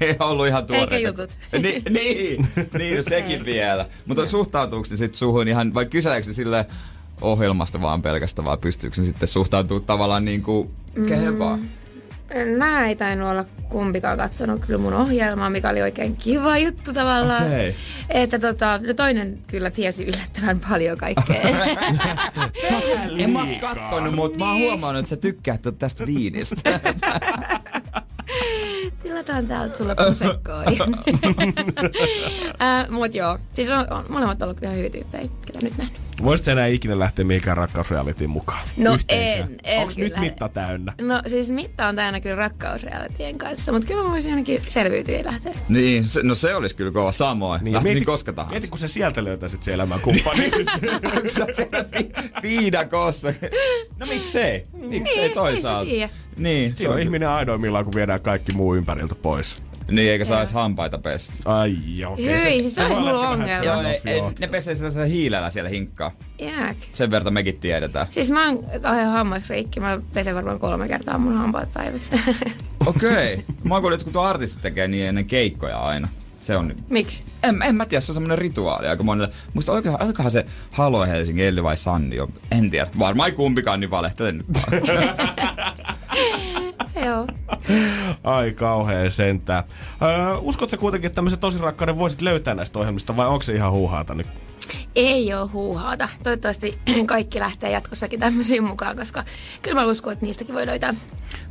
ei ollut ihan tuoreita. Eikä jutut. Niin, niin, niin no sekin Ei. vielä. Mutta suhtautuuko ne sitten suhun ihan, vai kyseleekö ne sille ohjelmasta vaan pelkästään, vai pystyykö ne sitten suhtautumaan tavallaan niin kuin kehen vaan? Mä ei tainnut olla kumpikaan kattonut kyllä mun ohjelmaa, mikä oli oikein kiva juttu tavallaan. Okei. Että tota, no toinen kyllä tiesi yllättävän paljon kaikkea. En mä kattonut, mutta mä oon huomannut, että sä tykkäät tästä viinistä. Tilataan täältä sulle pusekkoa. äh, mut joo, siis on, on molemmat ollut ihan hyviä tyyppejä, ketä nyt nähnyt. Voisit enää ikinä lähteä mihinkään rakkausrealityin mukaan? No Yhteenkään? en, en Onks nyt mitta täynnä? No siis mitta on täynnä kyllä rakkausrealitien kanssa, mutta kyllä mä voisin ainakin selviytyä ja lähteä. niin, se, no se olisi kyllä kova samoin. Niin, Lähtisin mieti- koska tahansa. Mieti, kun se sieltä löytäisit se elämän kumppani. Onko sä siellä vi- viidakossa? No miksei? Miksei Niin, toisaalta? ei se tiedä. Niin, se on on ihminen aidoimmillaan, kun viedään kaikki muu ympäriltä pois. Niin, eikä saisi hampaita pestä. Ai joo. okei, Hyi, siis se olisi voi mulla ongelma. Joo, ei, ei, ne pesee sellaisella hiilellä siellä hinkkaa. Jääk. Sen verran mekin tiedetään. Siis mä oon kauhean hammasfriikki. Mä pesen varmaan kolme kertaa mun hampaat päivässä. Okei. Okay. Mä oon kuullut, että kun tuo artistit tekee niin ennen keikkoja aina. Se on... Miksi? En, en mä tiedä, se on semmonen rituaali aika monelle. Muista oikein, olikohan se Halo Helsingin Elli vai Sanni? En tiedä. Varmaan ei kumpikaan, niin valehtelen nyt vaan. Joo. Ai kauhea sentään. Öö, uskotko sä kuitenkin, että tämmöisen tosirakkauden voisit löytää näistä ohjelmista vai onko se ihan huuhaata nyt? Ei oo huuhaata. Toivottavasti kaikki lähtee jatkossakin tämmöisiin mukaan, koska kyllä mä uskon, että niistäkin voi löytää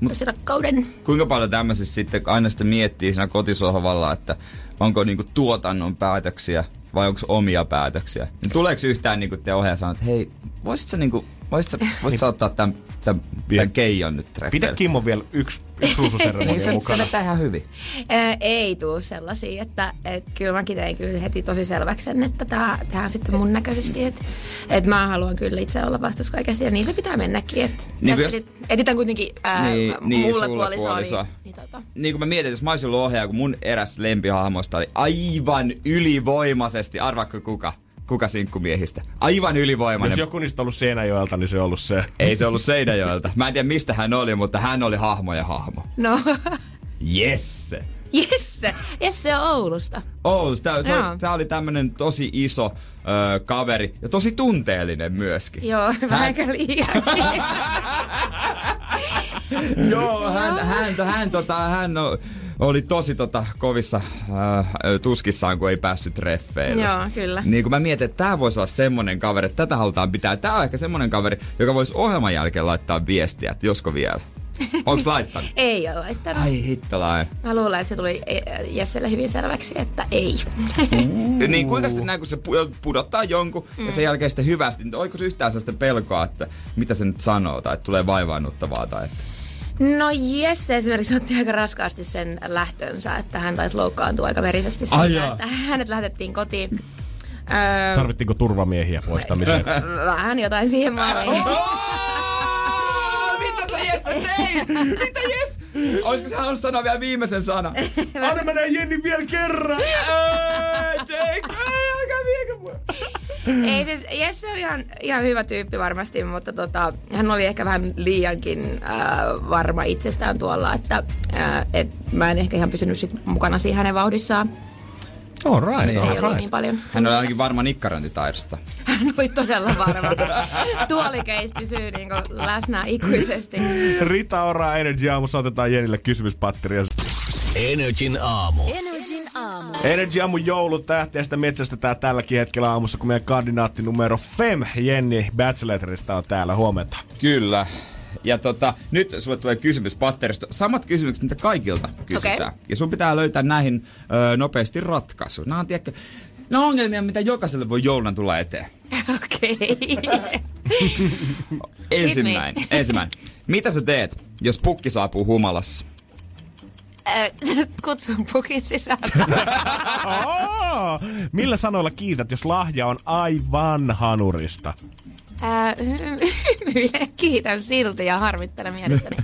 tosi rakkauden. Kuinka paljon tämmöisissä sitten aina sitten miettii siinä kotisohvalla, että onko niinku tuotannon päätöksiä vai onko omia päätöksiä? Niin tuleeko yhtään niinku te ohjaaja sanoa, että hei, voisit sä niinku, voisit sä, voisit sä ottaa tämän, tämän, tämän keijon nyt Pidä treffeille? Kimmo vielä yksi, yksi Niin ruususeremonia se, se mukana. vetää ihan hyvin. Ää, ei tuu sellaisia, että et kyllä mäkin tein kyllä heti tosi selväksi sen, että tää tehdään sitten mun näköisesti, että et mä haluan kyllä itse olla vastuussa kaikesta ja niin se pitää mennäkin, että Niin niin jos- jos... etitän kuitenkin ää, Niin, niin, mulle sulle puolisoa, puolisoa. niin, niin tota. Niin kuin mä mietin, jos mä olisin ollut ohjaaja, kun mun eräs lempihahmoista oli aivan ylivoimaisesti, arvaako kuka? Kuka sinkkumiehistä? Aivan ylivoimainen. Jos joku niistä on ollut Seinäjoelta, niin se on ollut se. Ei se ollut Seinäjoelta. Mä en tiedä mistä hän oli, mutta hän oli hahmo ja hahmo. No, Jesse. Jesse, Jesse on Oulusta. Oulussa. Tää, se, Joo. tää oli tämmönen tosi iso ö, kaveri ja tosi tunteellinen myöskin. Joo, vähän liiankin. Joo, hän, hän, hän, tota, hän o- oli tosi tota, kovissa äh, tuskissaan, kun ei päässyt treffeille. Joo, kyllä. Niin kun mä mietin, että tää voisi olla semmonen kaveri, että tätä halutaan pitää. Tää on ehkä semmonen kaveri, joka voisi ohjelman jälkeen laittaa viestiä, että josko vielä. Onks laittanut? ei ole laittanut. Ai hittalain. Mä luulen, että se tuli eh, Jesselle hyvin selväksi, että ei. Niin kuinka sitten näin, kun se pu- pudottaa jonkun mm. ja sen jälkeen sitten hyvästi, niin oiko se yhtään sellaista pelkoa, että mitä se nyt sanoo tai että tulee vaivaannuttavaa tai että... No Jesse esimerkiksi otti aika raskaasti sen lähtönsä, että hän taisi loukkaantua aika verisesti Ai siitä, jaa. että hänet lähetettiin kotiin. Öö, Tarvittiinko turvamiehiä poistamiseen? vähän jotain siihen malliin. Mitä sä Jesse teit? Mitä Jess? Olisiko sä halunnut sanoa vielä viimeisen sanan? Anna mä näin Jenni vielä kerran! Ei, Jake, ei, älkää viekö mua. Ei siis, Jesse on ihan, ihan hyvä tyyppi varmasti, mutta tota, hän oli ehkä vähän liiankin äh, varma itsestään tuolla, että äh, et mä en ehkä ihan pysynyt sit mukana siinä hänen vauhdissaan. All right, Niin. all Ei ollut right. niin paljon. Hän oli ainakin varma nikkarointitaidosta. Hän oli todella varma. Tuolikeis pysyy niinku läsnä ikuisesti. Rita Ora Energy aamussa otetaan Jennille kysymyspatteria. Energin aamu. Energin aamu. Energy aamun joulutähtiä sitä metsästetään tälläkin hetkellä aamussa, kun meidän kandidaatti numero Fem, Jenni Bachelorista on täällä. Huomenta. Kyllä. Ja tota, nyt sulle tulee kysymys patterista. Samat kysymykset, mitä kaikilta kysytään. Okei. Ja sun pitää löytää näihin ö, nopeasti ratkaisu. Nämä on, tiedätkö, nämä on ongelmia, mitä jokaiselle voi jouluna tulla eteen. Okei. Ensimmäinen. Ensimmäinen. Mitä sä teet, jos pukki saapuu humalassa? Äh, Kutsun pukin sisältä. Oh, millä sanoilla kiität, jos lahja on aivan hanurista? Äh, kiitän silti ja harmittelen mielessäni.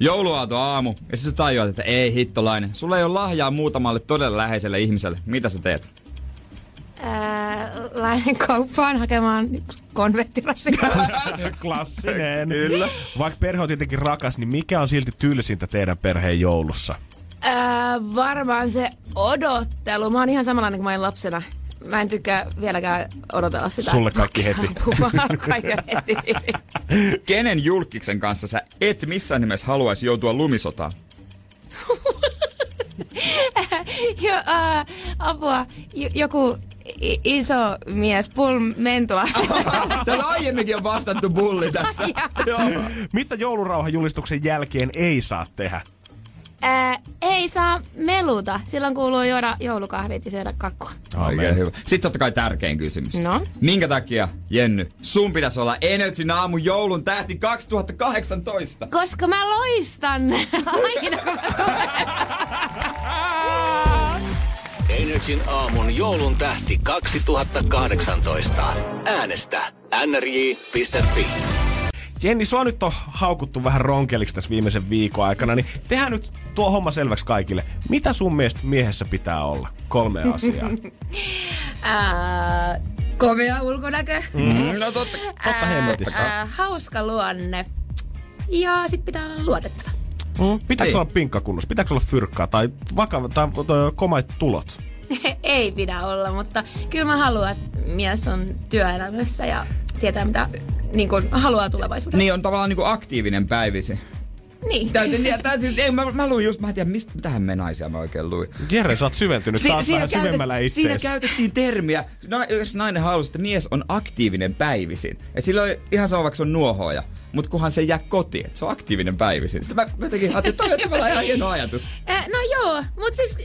Jouluaato aamu, ja sitten sä tajuat, että ei hittolainen. Sulla ei ole lahjaa muutamalle todella läheiselle ihmiselle. Mitä sä teet? Äh, lähden kauppaan hakemaan konvehtirasikkaa. Klassinen. Kyllä. Vaikka perhe on tietenkin rakas, niin mikä on silti tylsintä teidän perheen joulussa? Äh, varmaan se odottelu. Mä oon ihan samanlainen kuin mä olin lapsena. Mä en tykkää vieläkään odotella sitä. Sulle kaikki heti. kaiken heti. Kenen julkiksen kanssa sä et missään nimessä haluaisi joutua lumisotaan? jo, äh, apua. J- joku i- iso mies, Pull Mentula. Täällä aiemminkin on vastattu bulli tässä. Mitä joulurauhajulistuksen jälkeen ei saa tehdä? Äh, ei saa meluta. Silloin kuuluu juoda joulukahvit ja syödä kakkua. Oikein hyvä. Sitten totta kai tärkein kysymys. No? Minkä takia, Jenny, sun pitäisi olla Energyn aamu joulun tähti 2018? Koska mä loistan aina kun mä tulen. Energin aamun joulun tähti 2018. Äänestä nrj.fi. Jenni, sua nyt on haukuttu vähän ronkeliksi tässä viimeisen viikon aikana, niin tehdään nyt tuo homma selväksi kaikille. Mitä sun mielestä miehessä pitää olla? Kolme asiaa. Äh, komea ulkonäkö. Mm, no totta. Totta hemmetissä. Äh, hauska luonne. Ja sit pitää olla luotettava. Mm. Pitääkö Ei. olla pinkkakunnossa? Pitääkö olla fyrkkaa tai, vakava, tai, tai komait tulot? Ei pidä olla, mutta kyllä mä haluan, että mies on työelämässä ja tietää mitä niin kuin, haluaa tulevaisuudessa. Niin on tavallaan niinku aktiivinen päivisi. Niin. Täytyy, niin, tää, siis, ei, mä, mä luin just, mä en tiedä, mistä, mitähän me naisia mä oikein luin. Jere, sä oot syventynyt taas vähän syvemmällä siinä itseesi. käytettiin termiä, na, jos nainen halusi, että mies on aktiivinen päivisin. Et sillä on ihan sama, vaikka se on nuohoja, mutta kunhan se ei jää kotiin, että se on aktiivinen päivisin. Sitten mä, mä jotenkin ajattelin, että toi on ihan hieno ajatus. Äh, no joo, mutta siis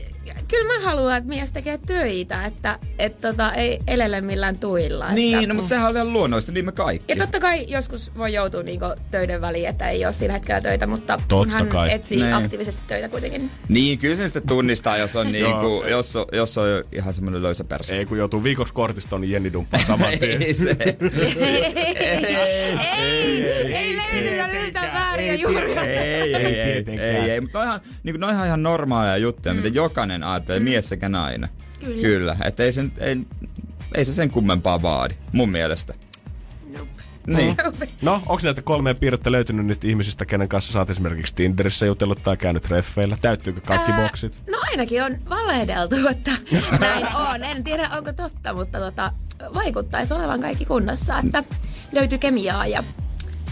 kyllä mä haluan, että mies tekee töitä, että et, tota, ei elele millään tuilla. Niin, että, no, mutta sehän on ihan luonnollista, niin me kaikki. Ja totta kai joskus voi joutua niinku töiden väliin, että ei ole sillä hetkellä töitä, mutta Totta kunhan kai. etsii Niin. aktiivisesti töitä kuitenkin. Niin, kyllä se sitten tunnistaa, jos on, niinku, jos on, jos on ihan semmoinen löysä perse. Ei kun joutuu viikoksi kortistoon, niin Jenni dumppaa saman tien. ei se. ei, ei löydetä yhtään vääriä juuria. Ei, ei, ei, ei, ei, ei. Mutta noihan, niin noihan ihan normaaleja juttuja, mm. mitä jokainen ajattelee, mm. mies sekä nainen. Kyllä. Kyllä, että ei, sen, ei, ei se sen kummempaa vaadi, mun mielestä. Nope. Niin. No, onko näitä kolmea piirrettä löytynyt nyt ihmisistä, kenen kanssa oot esimerkiksi Tinderissä jutellut tai käynyt treffeillä? Täyttyykö kaikki Ää, boksit? No ainakin on valehdeltu, että näin on. En tiedä onko totta, mutta tota, vaikuttaisi olevan kaikki kunnossa, että löytyy kemiaa ja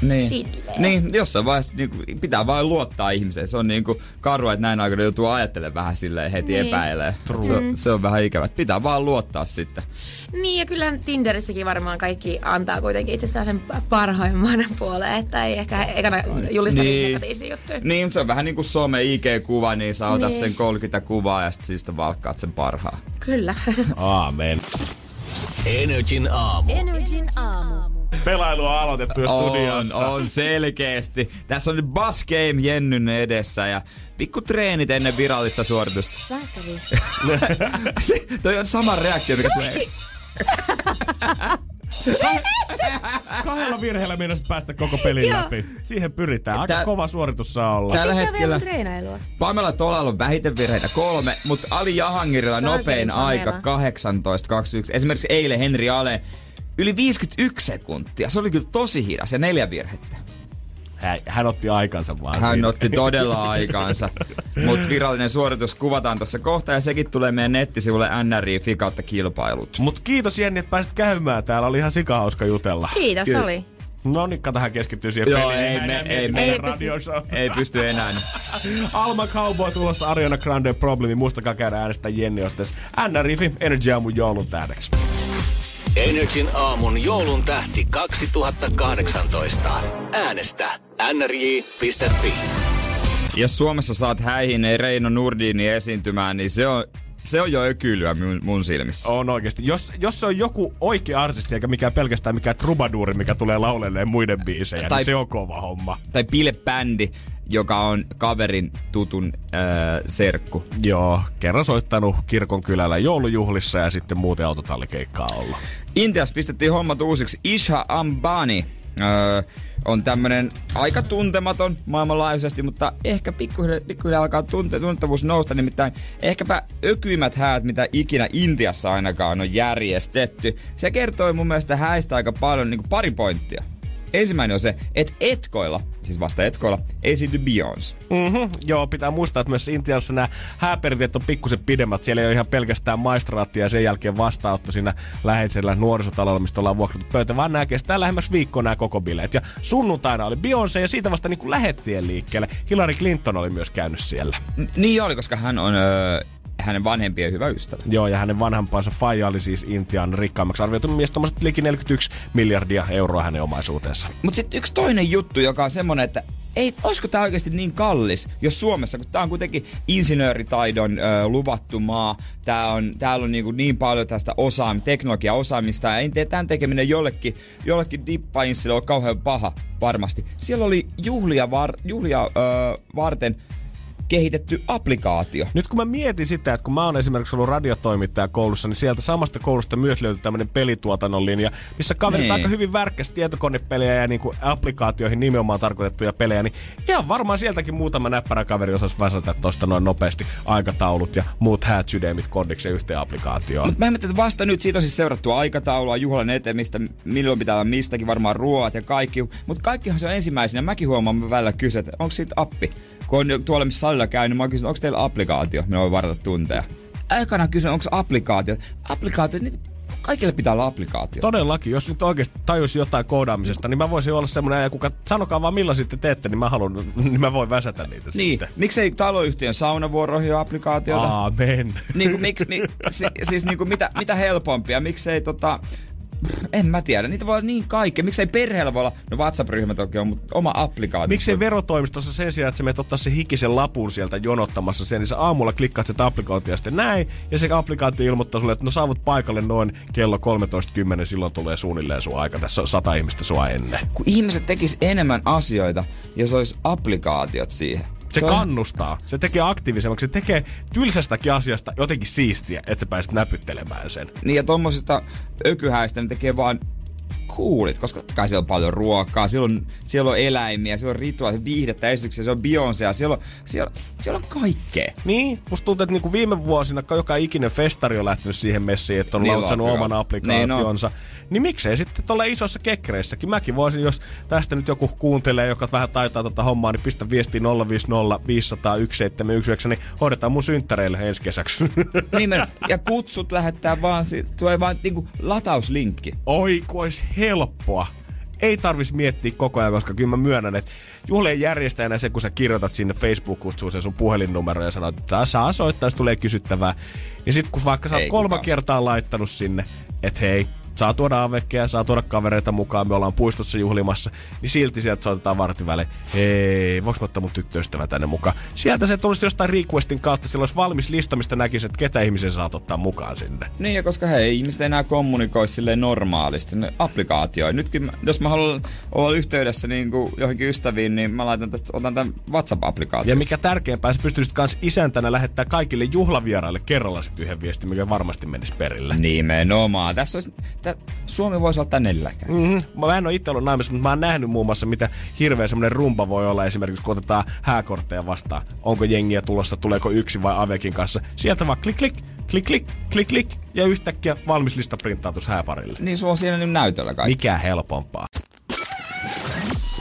Niin. Niin, jossain vaiheessa niin kuin, pitää vain luottaa ihmiseen. Se on niin kuin karua, että näin aikana joutuu ajattelemaan vähän silleen heti Niin. epäilee. Se, on- se on vähän ikävä. Pitää vaan luottaa sitten. Niin ja kyllähän Tinderissäkin varmaan kaikki antaa kuitenkin itsestään sen parhaimman puoleen, että ei ehkä ekana julista niin. Negatiivisia juttuja. Niin, se on vähän niin kuin some IG-kuva, niin sä otat Niin. sen 30 kuvaa ja sitten siitä valkkaat sen parhaan. Kyllä. Aamen. Energin aamu. Energin aamu. Pelailu on aloitettu jo On, studiossa. on selkeästi. Tässä on nyt Bus Game Jennyn edessä ja pikku treenit ennen virallista suoritusta. Saakeli. Se, toi on sama reaktio, mikä tulee. Kahdella virheellä mennessä päästä koko pelin Joo. läpi. Siihen pyritään. Aika Tää- kova suoritus saa olla. Tällä hetkellä... Pamela Tolalla on vähiten virheitä kolme, mutta Ali Jahangirilla nopein aika 18.21. Esimerkiksi eilen Henri Ale yli 51 sekuntia. Se oli kyllä tosi hidas ja neljä virhettä. Hän, hän otti aikansa vaan Hän siinä. otti todella aikaansa. Mutta virallinen suoritus kuvataan tuossa kohta ja sekin tulee meidän nettisivulle NRI Fikautta kilpailut. Mut kiitos Jenni, että pääsit käymään täällä. Oli ihan sikahauska jutella. Kiitos, Kyllä. oli. No niin, kato, hän keskittyy siihen Joo, peliin. ei me- ei mieti me- Ei radiossa. Ei pysty enää. Alma Cowboy tulossa Ariana Grande Problemi. Muistakaa käydä äänestää Jenni ostes NRIFI Energy Aamun joulun tähdeksi. Energin aamun joulun tähti 2018. Äänestä nrj.fi. Jos Suomessa saat häihin Reino Nurdini esiintymään, niin se on, se on jo ökylyä mun, mun silmissä. On oikeesti. Jos, jos se on joku oikea artisti, eikä mikään pelkästään mikään trubaduuri, mikä tulee laulelleen muiden biisejä, tai... Tai- niin se on kova homma. Tai Bile-bändi, joka on kaverin tutun äh, serkku. Joo, kerran soittanut kirkon kylällä joulujuhlissa ja sitten muuten autotallikeikkaa ollut. Intiassa pistettiin hommat uusiksi. Isha Ambani öö, on tämmönen aika tuntematon maailmanlaajuisesti, mutta ehkä pikkuhiljaa, pikkuhiljaa alkaa tunte, tunnettavuus nousta, nimittäin ehkäpä ökyimmät häät, mitä ikinä Intiassa ainakaan on järjestetty. Se kertoi mun mielestä häistä aika paljon niin kuin pari pointtia. Ensimmäinen on se, että etkoilla, siis vasta etkoilla, esiintyi Beyoncé. Mm-hmm. Joo, pitää muistaa, että myös Intiassa nämä hääperinteet on pikkusen pidemmät. Siellä ei ole ihan pelkästään maistraattia ja sen jälkeen vastaanotto siinä läheisellä nuorisotalolla, mistä ollaan vuokrattu pöytä, vaan nämä kestää lähemmäs viikkoa nämä koko bileet. Ja sunnuntaina oli Beyoncé ja siitä vasta niin kuin lähettiin liikkeelle. Hillary Clinton oli myös käynyt siellä. N- niin oli, koska hän on öö, hänen vanhempien hyvä ystävä. Joo, ja hänen vanhempansa Faija oli siis Intian rikkaammaksi arvioitu mies, tuommoiset liki 41 miljardia euroa hänen omaisuutensa. Mutta sitten yksi toinen juttu, joka on semmonen, että ei, olisiko tämä oikeasti niin kallis, jos Suomessa, kun tämä on kuitenkin insinööritaidon ö, luvattu maa, tää on, täällä on niinku niin paljon tästä osaam, teknologiaosaamista, ja ei tee tämän tekeminen jollekin, jollekin dippainssille ole kauhean paha varmasti. Siellä oli juhlia, var, juhlia ö, varten kehitetty applikaatio. Nyt kun mä mietin sitä, että kun mä oon esimerkiksi ollut radiotoimittaja koulussa, niin sieltä samasta koulusta myös löytyi tämmöinen pelituotannon linja, missä kaverit Niin. aika hyvin värkkäsi tietokonepelejä ja niinku applikaatioihin nimenomaan tarkoitettuja pelejä, niin ihan varmaan sieltäkin muutama näppärä kaveri osaisi väsätä tosta noin nopeasti aikataulut ja muut häätsydemit kodiksen yhteen applikaatioon. Mutta mä ihmettelin, että vasta nyt siitä on siis seurattu aikataulua, juhlan etemistä, milloin pitää olla mistäkin, varmaan ruoat ja kaikki. Mutta kaikkihan se on ensimmäisenä. Mäkin huomaan mä välillä kysyä, että onko siitä appi? Kun on tuolla missä salilla käynyt, mä oon kysynyt, onko teillä applikaatio, millä voi varata tunteja. Aikana kysyn, onko applikaatio. Applikaatio, niin kaikille pitää olla applikaatio. Todellakin, jos nyt oikeasti tajusi jotain koodaamisesta, niin mä voisin olla semmoinen äijä, kuka sanokaa vaan millä sitten teette, niin mä haluan, niin mä voin väsätä niitä Niin, sitten. miksei taloyhtiön saunavuoroihin ole applikaatiota? Aamen. Niin kuin, miksi, mi, si, siis niin kuin mitä, mitä helpompia, miksei tota... En mä tiedä, niitä voi olla niin kaikkea. Miksei perheellä voi olla, no WhatsApp-ryhmä toki on, mutta oma applikaatio. Miksei verotoimistossa sen sijaan, että sä menet ottaa se hikisen lapun sieltä jonottamassa sen, niin sä aamulla klikkaat sitä applikaatioa sitten näin, ja se applikaatio ilmoittaa sulle, että no saavut paikalle noin kello 13.10, silloin tulee suunnilleen sun aika, tässä on sata ihmistä sua ennen. Kun ihmiset tekis enemmän asioita, jos olisi applikaatiot siihen. Se on- kannustaa, se tekee aktiivisemmaksi, se tekee tylsästäkin asiasta jotenkin siistiä, että sä pääset näpyttelemään sen. Niin ja tommosista ökyhäistä ne tekee vaan coolit, koska kai siellä on paljon ruokaa, siellä on, siellä on eläimiä, siellä on rituaalia, viihdettä, esityksiä, siellä on Beyoncéa, siellä on, siellä, siellä on kaikkea. Niin, musta tuntuu, että niinku viime vuosina joka ikinen festari on lähtenyt siihen messiin, että on Niillä lautsannut on oman. Niin applikaationsa. Niin, miksei sitten tuolla isossa kekkereissäkin? Mäkin voisin, jos tästä nyt joku kuuntelee, joka vähän taitaa tätä hommaa, niin pistä viestiin 050 500 1719, niin hoidetaan mun synttäreille ensi kesäksi. Nimen, ja kutsut lähettää vaan, si- tulee vaan niinku latauslinkki. Oi, kun olisi helppoa. Ei tarvis miettiä koko ajan, koska kyllä mä myönnän, että juhlien järjestäjänä se, kun sä kirjoitat sinne Facebook-kutsuun sen sun puhelinnumero ja sanot, että saa soittaa, jos tulee kysyttävää. Niin sit kun vaikka sä oot kolme kertaa laittanut sinne, että hei, saa tuoda avekkeja, saa tuoda kavereita mukaan, me ollaan puistossa juhlimassa, niin silti sieltä soitetaan vartin välein, hei, voiko mä ottaa mun tyttöystävä tänne mukaan? Sieltä se tulisi jostain requestin kautta, sillä olisi valmis lista, mistä näkisi, että ketä ihmisiä saat ottaa mukaan sinne. Niin, ja koska hei, ihmiset ei enää kommunikoi silleen normaalisti, ne applikaatioin. Nytkin, jos mä haluan olla yhteydessä niin kuin johonkin ystäviin, niin mä laitan tästä, otan tämän WhatsApp-applikaation. Ja mikä tärkeämpää, sä pystyisit kans isäntänä lähettää kaikille juhlavieraille kerralla sit yhden viestin, mikä varmasti menisi perille. Nimenomaan. Tässä olisi, tä, Suomi voisi olla tänelläkään. Mm-hmm. Mä en ole itse ollut naimissa, mutta mä oon nähnyt muun muassa, mitä hirveä semmonen rumba voi olla esimerkiksi, kun otetaan hääkortteja vastaan. Onko jengiä tulossa, tuleeko yksi vai Avekin kanssa. Sieltä vaan klik klik, klik klik, klik klik, ja yhtäkkiä valmis lista printtautus hääparille. Niin sulla on siinä nyt näytöllä kaikki. Mikä helpompaa.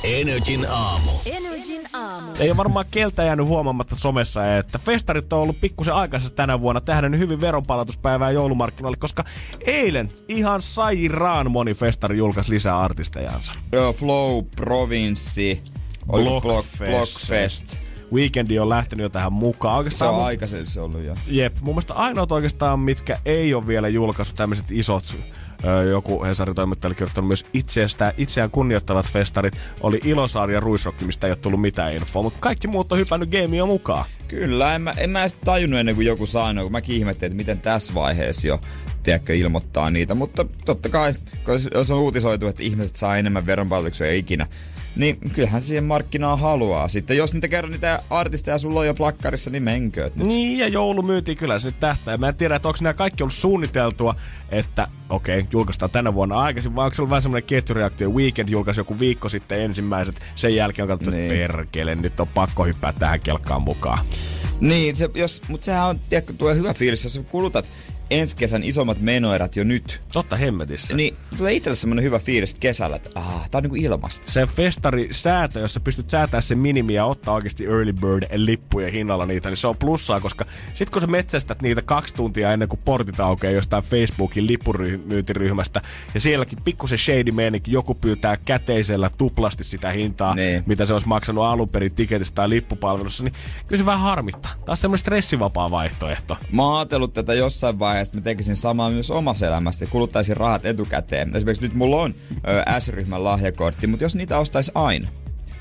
Energin aamu. Energin aamu. Ei ole varmaan keltä jäänyt huomaamatta somessa, että festarit on ollut pikkusen aikaisessa tänä vuonna tähdännyt hyvin veronpalautuspäivää joulumarkkinoille, koska eilen ihan sairaan moni festari julkaisi lisää artistejansa. Joo, Flow, Provinssi, Blockfest. Blockfest. Weekendi on lähtenyt jo tähän mukaan. Se Oikeastaan on mun- aikaisemmin se ollut jo. Jep, mun mielestä ainoat oikeastaan, mitkä ei ole vielä julkaissut tämmöiset isot joku Hesarin toimittaja kirjoittanut myös itsestä, itseään kunnioittavat festarit, oli Ilosaari ja Ruisrokki, mistä ei ole tullut mitään infoa, mutta kaikki muut on hypännyt gamea mukaan. Kyllä, en mä, en mä edes tajunnut ennen kuin joku sanoi, kun mäkin ihmettelin, että miten tässä vaiheessa jo, tiedätkö, ilmoittaa niitä. Mutta totta kai, jos on uutisoitu, että ihmiset saa enemmän veronpalautuksia ikinä, niin kyllähän siihen markkinaan haluaa. Sitten jos niitä kerran niitä artisteja sulla on jo plakkarissa, niin menkööt. nyt. Niin, ja joulu myytiin kyllä se nyt tähtää. Mä en tiedä, että onko nämä kaikki ollut suunniteltua, että okei, okay, julkaistaan tänä vuonna aikaisin, vai onko se ollut vähän semmoinen ketjureaktio. Weekend julkaisi joku viikko sitten ensimmäiset, sen jälkeen on katsottu, Niin. että perkele, nyt on pakko hyppää tähän kelkkaan mukaan. Niin, se, jos, mutta sehän on, tiedätkö, tulee hyvä fiilis, jos sä kulutat ensi kesän isommat menoerät jo nyt. Totta hemmetissä. Niin tulee itselle semmonen hyvä fiilis kesällä, että ah, tää on niinku ilmasta. se festari säätö, jossa pystyt säätämään sen minimiä ja ottaa oikeasti early bird lippujen hinnalla niitä, niin se on plussaa, koska sit kun sä metsästät niitä kaksi tuntia ennen kuin portit aukeaa jostain Facebookin lippumyyntiryhmästä, ja sielläkin pikkusen shady meininki, joku pyytää käteisellä tuplasti sitä hintaa, Niin. mitä se olisi maksanut alun perin tiketistä tai lippupalvelussa, niin kyllä se vähän harmittaa. Taas semmoinen stressivapaa vaihtoehto. Mä oon tätä jossain vaiheessa, että mä tekisin samaa myös omassa elämässä, ja kuluttaisin rahat etukäteen. Esimerkiksi nyt mulla on ö, S-ryhmän lahjakortti, mutta jos niitä ostaisi aina,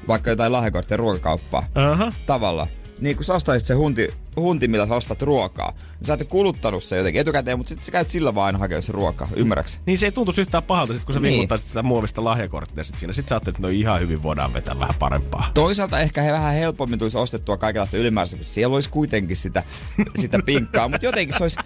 vaikka jotain lahjakortteja ruokakauppaa, Aha. tavalla, niin kun sä ostaisit se hunti, hunti, millä sä ostat ruokaa, niin sä oot kuluttanut se jotenkin etukäteen, mutta sitten sä käyt sillä vaan aina hakemassa se ruokaa, ymmärräks? Niin se ei tuntuisi yhtään pahalta, sit kun sä Niin. vinkuttaisit sitä muovista lahjakorttia sit siinä. Sit sä ajattelet, että no ihan hyvin voidaan vetää vähän parempaa. Toisaalta ehkä he vähän helpommin tulisi ostettua kaikenlaista ylimääräistä, kun siellä olisi kuitenkin sitä, sitä pinkkaa, mutta jotenkin se olisi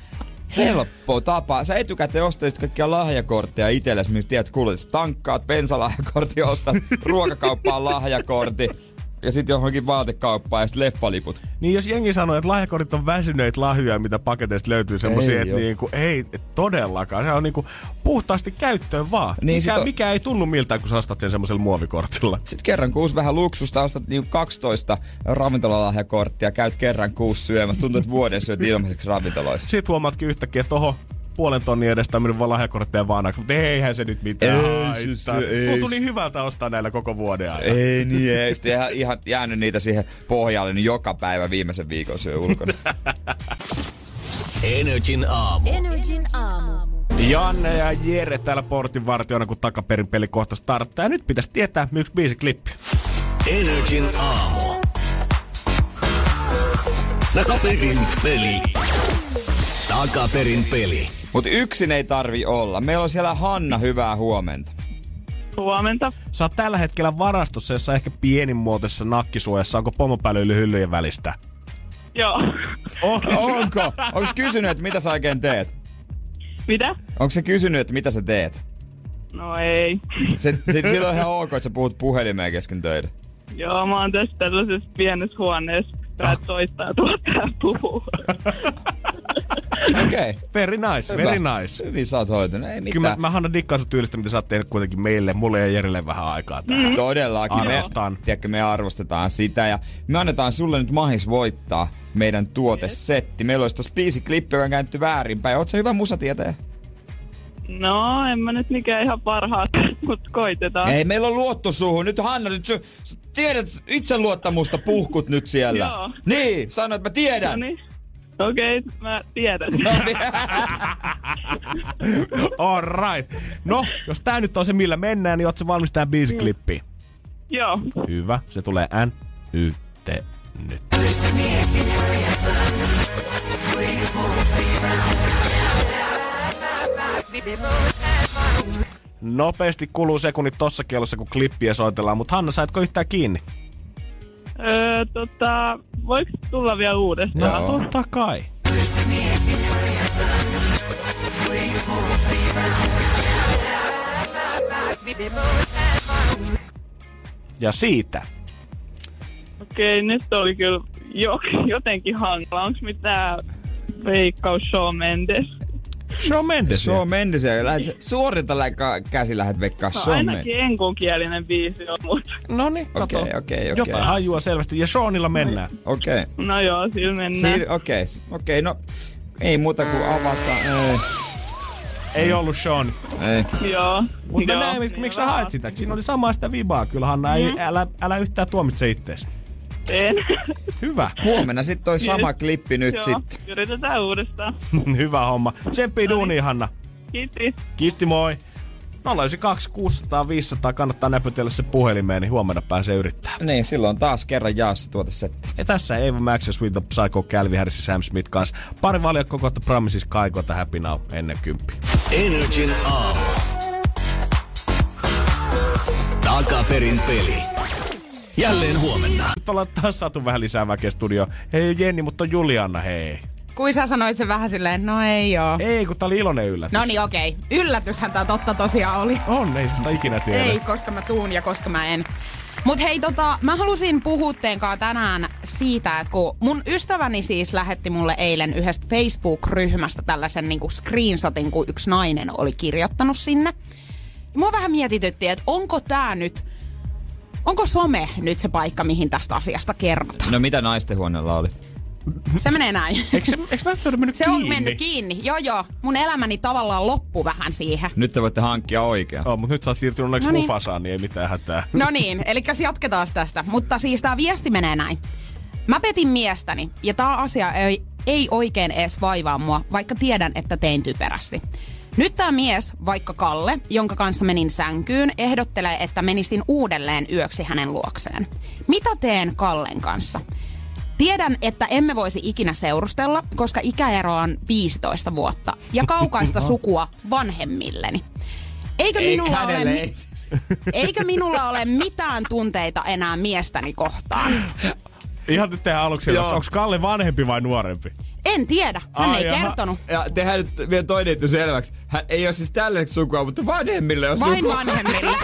helppo tapa. Sä etukäteen ostaisit kaikkia lahjakortteja itsellesi, mistä tiedät kulutit. Tankkaat, bensalahjakortti, ostat ruokakauppaan lahjakortti ja sitten johonkin vaatekauppaan ja sitten leffaliput. Niin jos jengi sanoo, että lahjakortit on väsyneitä lahjoja, mitä paketeista löytyy semmoisia, että oo. niinku, ei et todellakaan. Se on niinku puhtaasti käyttöön vaan. Niin, Niin mikä, on- mikä ei tunnu miltään, kun sä ostat sen semmoisella muovikortilla. Sitten kerran kuusi vähän luksusta, ostat niinku 12 ravintolalahjakorttia, käyt kerran kuusi syömässä. Tuntuu, että vuoden syöt ilmaiseksi ravintoloissa. Sitten huomaatkin yhtäkkiä, että oho, puolen tonnin edestä mennyt vaan lahjakortteja vaan mutta eihän se nyt mitään Ei se- haittaa. se- ei niin hyvältä ostaa näillä koko vuoden ajan. Ei niin, ei. Sitten ihan, ihan jäänyt niitä siihen pohjalle, niin joka päivä viimeisen viikon syö ulkona. Energin aamu. Energin aamu. Janne ja Jere täällä portin vartijoina, kun takaperin peli kohta starttaa. Ja nyt pitäisi tietää yksi biisi klippi. Energin aamu. Takaperin peli. Takaperin peli. Mutta yksin ei tarvi olla. Meillä on siellä Hanna, hyvää huomenta. Huomenta. Sä oot tällä hetkellä varastossa, jossa ehkä pienimuotoisessa nakkisuojassa. Onko pomopälyyly hyllyjen välistä? Joo. Oh, Onko? Onko kysynyt, että mitä sä oikein teet? Mitä? Onko se kysynyt, että mitä sä teet? No ei. Se, se, silloin on ihan ok, että sä puhut puhelimeen kesken töitä. Joo, mä oon tässä tällaisessa pienessä huoneessa. Tää soittaa tuolta puhuu. Okei. Okay. very nice, very nice. Hyvin sä oot hoitanut. Ei Kyllä mitään. mä, mä Hanna dikkaan sun tyylistä, mitä sä oot tehnyt kuitenkin meille, mulle ja Jerelle vähän aikaa tähän. Mm. Todellakin. Me, Arvostan. tiedätkö, me arvostetaan sitä ja me annetaan sulle nyt mahis voittaa meidän tuotesetti. Meillä olisi tossa biisi klippi, joka on käännetty väärinpäin. Oot sä hyvä musatietäjä? No, en mä nyt mikään ihan parhaat, mutta koitetaan. Ei, meillä on luotto suhun. Nyt Hanna, nyt sä, sä tiedät itseluottamusta puhkut nyt siellä. Joo. Niin, sano, että mä tiedän. No niin. Okei, okay, mä tiedän. All right. No, jos tää nyt on se millä mennään, niin oot se valmis tähän biisiklippiin? Joo. Hyvä, se tulee N, Y, T, nyt. Nopeasti kuluu sekunnit tossa kellossa, kun klippiä soitellaan, mutta Hanna, saitko yhtään kiinni? Öö, tota, voiko tulla vielä uudestaan? No, totta kai. Ja siitä. Okei, nyt oli kyllä jo, jotenkin hankala. Onks mitään veikkaus Shawn Mendes? Shawn Mendes. Shawn Mendes. Lähet, suorita käsi lähdet veikkaa No, Shawn Mendes. ainakin enkunkielinen biisi on, mutta No niin. Okei, okei, okei. Jotain hajua selvästi. Ja Seanilla mennään. Okei. Okay. no joo, sillä mennään. Siin, okei, okay. okei, no ei muuta kuin avata. Ei, Ei ollut Sean. ei. Joo. Mutta näin, miksi, sä haet sitä? Siinä oli samaa sitä vibaa. Kyllä Hanna, ei, älä, älä yhtään tuomitse ittees. En. Hyvä. Huomenna sitten toi sama klippi nyt joo, sitten. yritetään uudestaan. Hyvä homma. Tsemppi duuniin, Hanna. Kiitos. Kiitti, moi. 092 600 500 kannattaa näpytellä se puhelimeen, niin huomenna pääsee yrittää. Niin, silloin taas kerran jaassa tuota se. Ja tässä Eva Max ja Sweet the Psycho, Calvin Harris ja Sam Smith kanssa. Pari valjakko kohta Promises Kaiko tähän Happy Now ennen kymppi. Energin aamu. Takaperin peli. Jälleen huomenna. Nyt ollaan taas saatu vähän lisää väkeä studio. Hei Jenni, mutta on Julianna, hei. Kuin sä sanoit sen vähän silleen, no ei oo. Ei, kun tää oli iloinen yllätys. No niin, okei. Yllätyshän tää totta tosiaan oli. On, ei susta ikinä tiedä. Ei, koska mä tuun ja koska mä en. Mut hei, tota, mä halusin puhua teenkaan tänään siitä, että kun mun ystäväni siis lähetti mulle eilen yhdestä Facebook-ryhmästä tällaisen niinku screenshotin, kun yksi nainen oli kirjoittanut sinne. Ja mua vähän mietitytti, että onko tää nyt, onko some nyt se paikka, mihin tästä asiasta kerrotaan. No mitä naisten huoneella oli? Se menee näin. Eikö se, eikö ole mennyt Se kiinni? on mennyt kiinni. Joo, joo. Mun elämäni tavallaan loppu vähän siihen. Nyt te voitte hankkia oikean. Oh, mutta nyt sä oot siirtynyt onneksi No niin. Mufasaan, niin ei mitään hätää. No niin, eli jatketaan tästä. Mutta siis tämä viesti menee näin. Mä petin miestäni, ja tämä asia ei, ei oikein edes vaivaa mua, vaikka tiedän, että tein typerästi. Nyt tämä mies, vaikka Kalle, jonka kanssa menin sänkyyn, ehdottelee, että menisin uudelleen yöksi hänen luokseen. Mitä teen Kallen kanssa? Tiedän, että emme voisi ikinä seurustella, koska ikäero on 15 vuotta ja kaukaista sukua vanhemmilleni. Eikö minulla ole, mi- ei. Eikö minulla ole mitään tunteita enää miestäni kohtaan? Ihan nyt tehdään aluksi, onko Kalle vanhempi vai nuorempi? En tiedä, hän Ai, ei jaha. kertonut. Ja tehdään nyt vielä toinen juttu selväksi. Hän ei ole siis tälle sukua, mutta vanhemmille on Vain sukua. vanhemmille.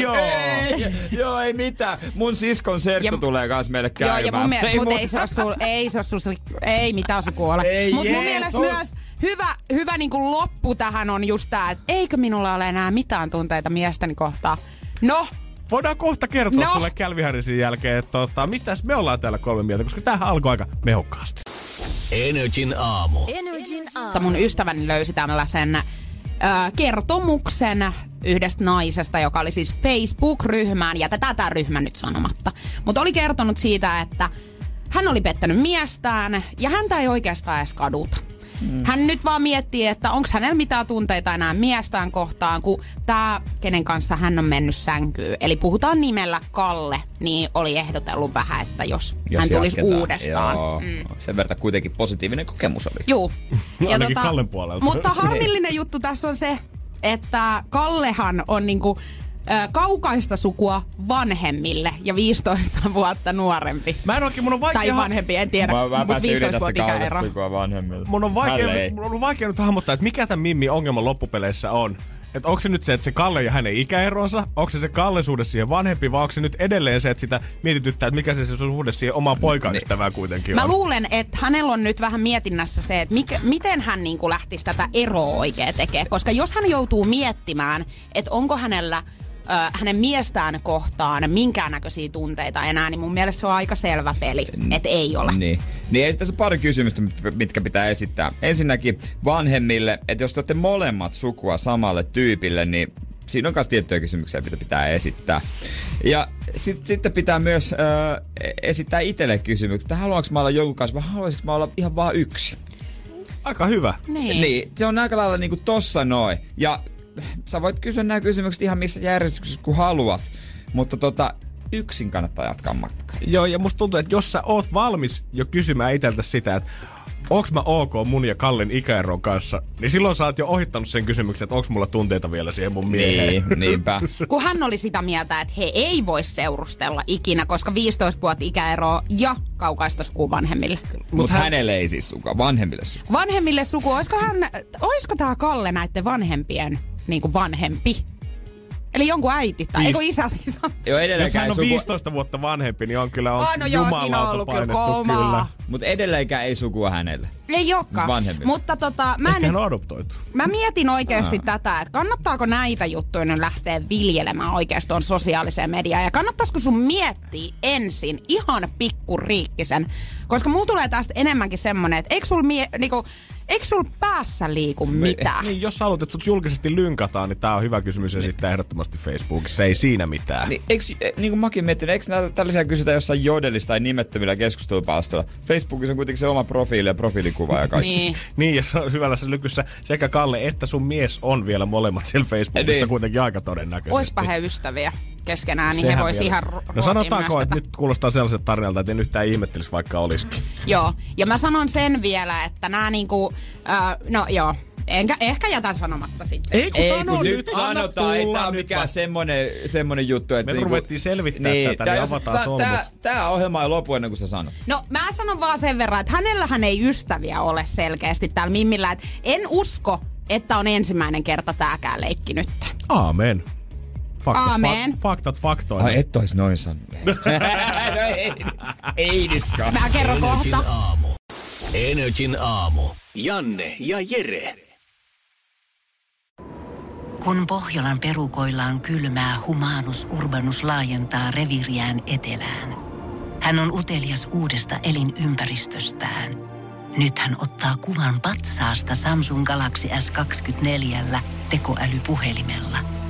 Joo. Ei, joo, ei mitään. Mun siskon serkku Ja- tulee kans meille Joo, käymään. ja mun mielestä, mut mun- ei se ole sul, ei se ole sul, ei mitään sukua ole. Ei Mut mun mielestä myös hyvä, hyvä niinku loppu tähän on just tää, että eikö minulla ole enää mitään tunteita miestäni kohtaan. No, Voidaan kohta kertoa No. sulle Calvin Harrisin jälkeen, että tota, mitäs me ollaan täällä kolme mieltä, koska tämähän alkoi aika mehukkaasti. Energin aamu. Energin aamu. mutta mun ystäväni löysi tällaisen ö, kertomuksen yhdestä naisesta, joka oli siis Facebook-ryhmään, ja tätä ryhmä nyt sanomatta. Mutta oli kertonut siitä, että hän oli pettänyt miestään, ja häntä ei oikeastaan edes kaduta. Mm. Hän nyt vaan miettii, että onko hänellä mitään tunteita enää miestään kohtaan, kun tämä, kenen kanssa hän on mennyt sänkyyn, eli puhutaan nimellä Kalle, niin oli ehdotellut vähän, että jos, Jos hän tulisi jatketaan. uudestaan. Joo. Mm. Sen verran kuitenkin positiivinen kokemus oli. Juu. Ainakin Kallen puolelta. Mutta harmillinen juttu tässä on se, että Kallehan on niinku kaukaista sukua vanhemmille ja 15 vuotta nuorempi. Mä en oikein, mun on vaikea... Tai vanhempi, en tiedä, Mä, mä mutta pääsin yli 15 tästä vuotta ikäero. sukua vanhemmille. Mun on vaikea, mun on vaikea nyt hahmottaa, että mikä tämän Mimmin ongelma loppupeleissä on. Että onko se nyt se, että se Kalle ja hänen ikäeronsa, onko se se Kalle suhde siihen vanhempi, vai onko se nyt edelleen se, että sitä mietityttää, että mikä se, se suhde siihen omaan poikaystävään kuitenkin Mä on. luulen, että hänellä on nyt vähän mietinnässä se, että mikä, miten hän niinku lähtisi tätä eroa oikein tekemään. Koska jos hän joutuu miettimään, että onko hänellä ö, hänen miestään kohtaan minkäännäköisiä tunteita enää, niin mun mielestä se on aika selvä peli, että ei ole. Niin. Niin ei tässä pari kysymystä, mit- mitkä pitää esittää. Ensinnäkin vanhemmille, että jos te olette molemmat sukua samalle tyypille, niin siinä on myös tiettyjä kysymyksiä, mitä pitää esittää. Ja sit, sitten pitää myös ö, esittää itselle kysymyksiä, että haluanko mä olla jonkun kanssa vai haluaisinko mä olla ihan vaan yksi. Aika hyvä. Niin. Niin, se on aika lailla niinku tossa noin. Ja sä voit kysyä nämä kysymykset ihan missä järjestyksessä kun haluat. Mutta tota, yksin kannattaa jatkaa matkaa. Joo, ja musta tuntuu, että jos sä oot valmis jo kysymään itseltä sitä, että onks mä ok mun ja Kallin ikäeron kanssa, niin silloin sä oot jo ohittanut sen kysymyksen, että onks mulla tunteita vielä siihen mun mieheen. Niin, niinpä. Kun hän oli sitä mieltä, että he ei voi seurustella ikinä, koska 15 vuotta ikäeroa ja kaukaista sukua vanhemmille. Mutta hän... hänelle ei siis suka, vanhemmille suka. Vanhemmille suku, olisiko, hän, olisiko tää Kalle näiden vanhempien niin kuin vanhempi? Eli jonkun äiti tai Viis- eikö isä siis on? Joo, Jos hän on suku... 15 vuotta vanhempi, niin on kyllä on Oh, no joo, siinä on ollut kyllä painettu koomaa. kyllä. Mutta edelleenkään ei sukua hänelle. Ei olekaan. Vanhemmille. Mutta tota, mä, Ehkä nyt, hän on adoptoitu. mä mietin oikeasti tätä, että kannattaako näitä juttuja nyt lähteä viljelemään oikeasti tuon sosiaaliseen mediaan. Ja kannattaisiko sun miettiä ensin ihan pikkuriikkisen. Koska mulla tulee tästä enemmänkin semmonen, että eikö sul, mie, niinku, eikö sul päässä liiku mitään? Niin, jos sä haluat, että sut julkisesti lynkataan, niin tää on hyvä kysymys esittää ehdottomasti Facebookissa. Ei siinä mitään. Niin, eiks, eh, niin kuin mäkin miettinyt, eikö nää- tällaisia kysytä jossain jodelista tai nimettömillä keskustelupalstoilla? Facebookissa on kuitenkin se oma profiili ja profiilikuva ja kaikki. Niin. Niin, ja se on hyvällä se lykyssä sekä Kalle että sun mies on vielä molemmat siellä Facebookissa Niin. kuitenkin aika todennäköisesti. Oispa he ystäviä keskenään, niin Sehän he vois vielä- ihan ro- No sanotaanko, että tätä. nyt kuulostaa sellaiset tarinalta, että en yhtään ihmettelisi vaikka olisikin. Joo, ja mä sanon sen vielä, että nämä niinku, äh, no joo, enkä, ehkä jätän sanomatta sitten. Ei kun Ei, sano kun nyt, sanotaan, ei tulla tää on nyt mikään semmonen, semmonen juttu, että... Me ruvettiin selvittää tätä, tää- niin avataan solmut. Tää, tää ohjelma ei lopu ennen kuin sä sanot. No mä sanon vaan sen verran, että hänellähän ei ystäviä ole selkeästi täällä Mimmillä. Et en usko, että on ensimmäinen kerta tääkään leikki nyt. Aamen. Faktat, Aamen. Fak, faktat faktoina. Ai et ois noin sanonut. no ei, ei nyt Ska. Mä kerron Energin kohta. aamu. Energin aamu. Janne ja Jere. Kun Pohjolan perukoillaan kylmää, humanus urbanus laajentaa reviriään etelään. Hän on utelias uudesta elinympäristöstään. Nyt hän ottaa kuvan patsaasta Samsung Galaxy S24 tekoälypuhelimella.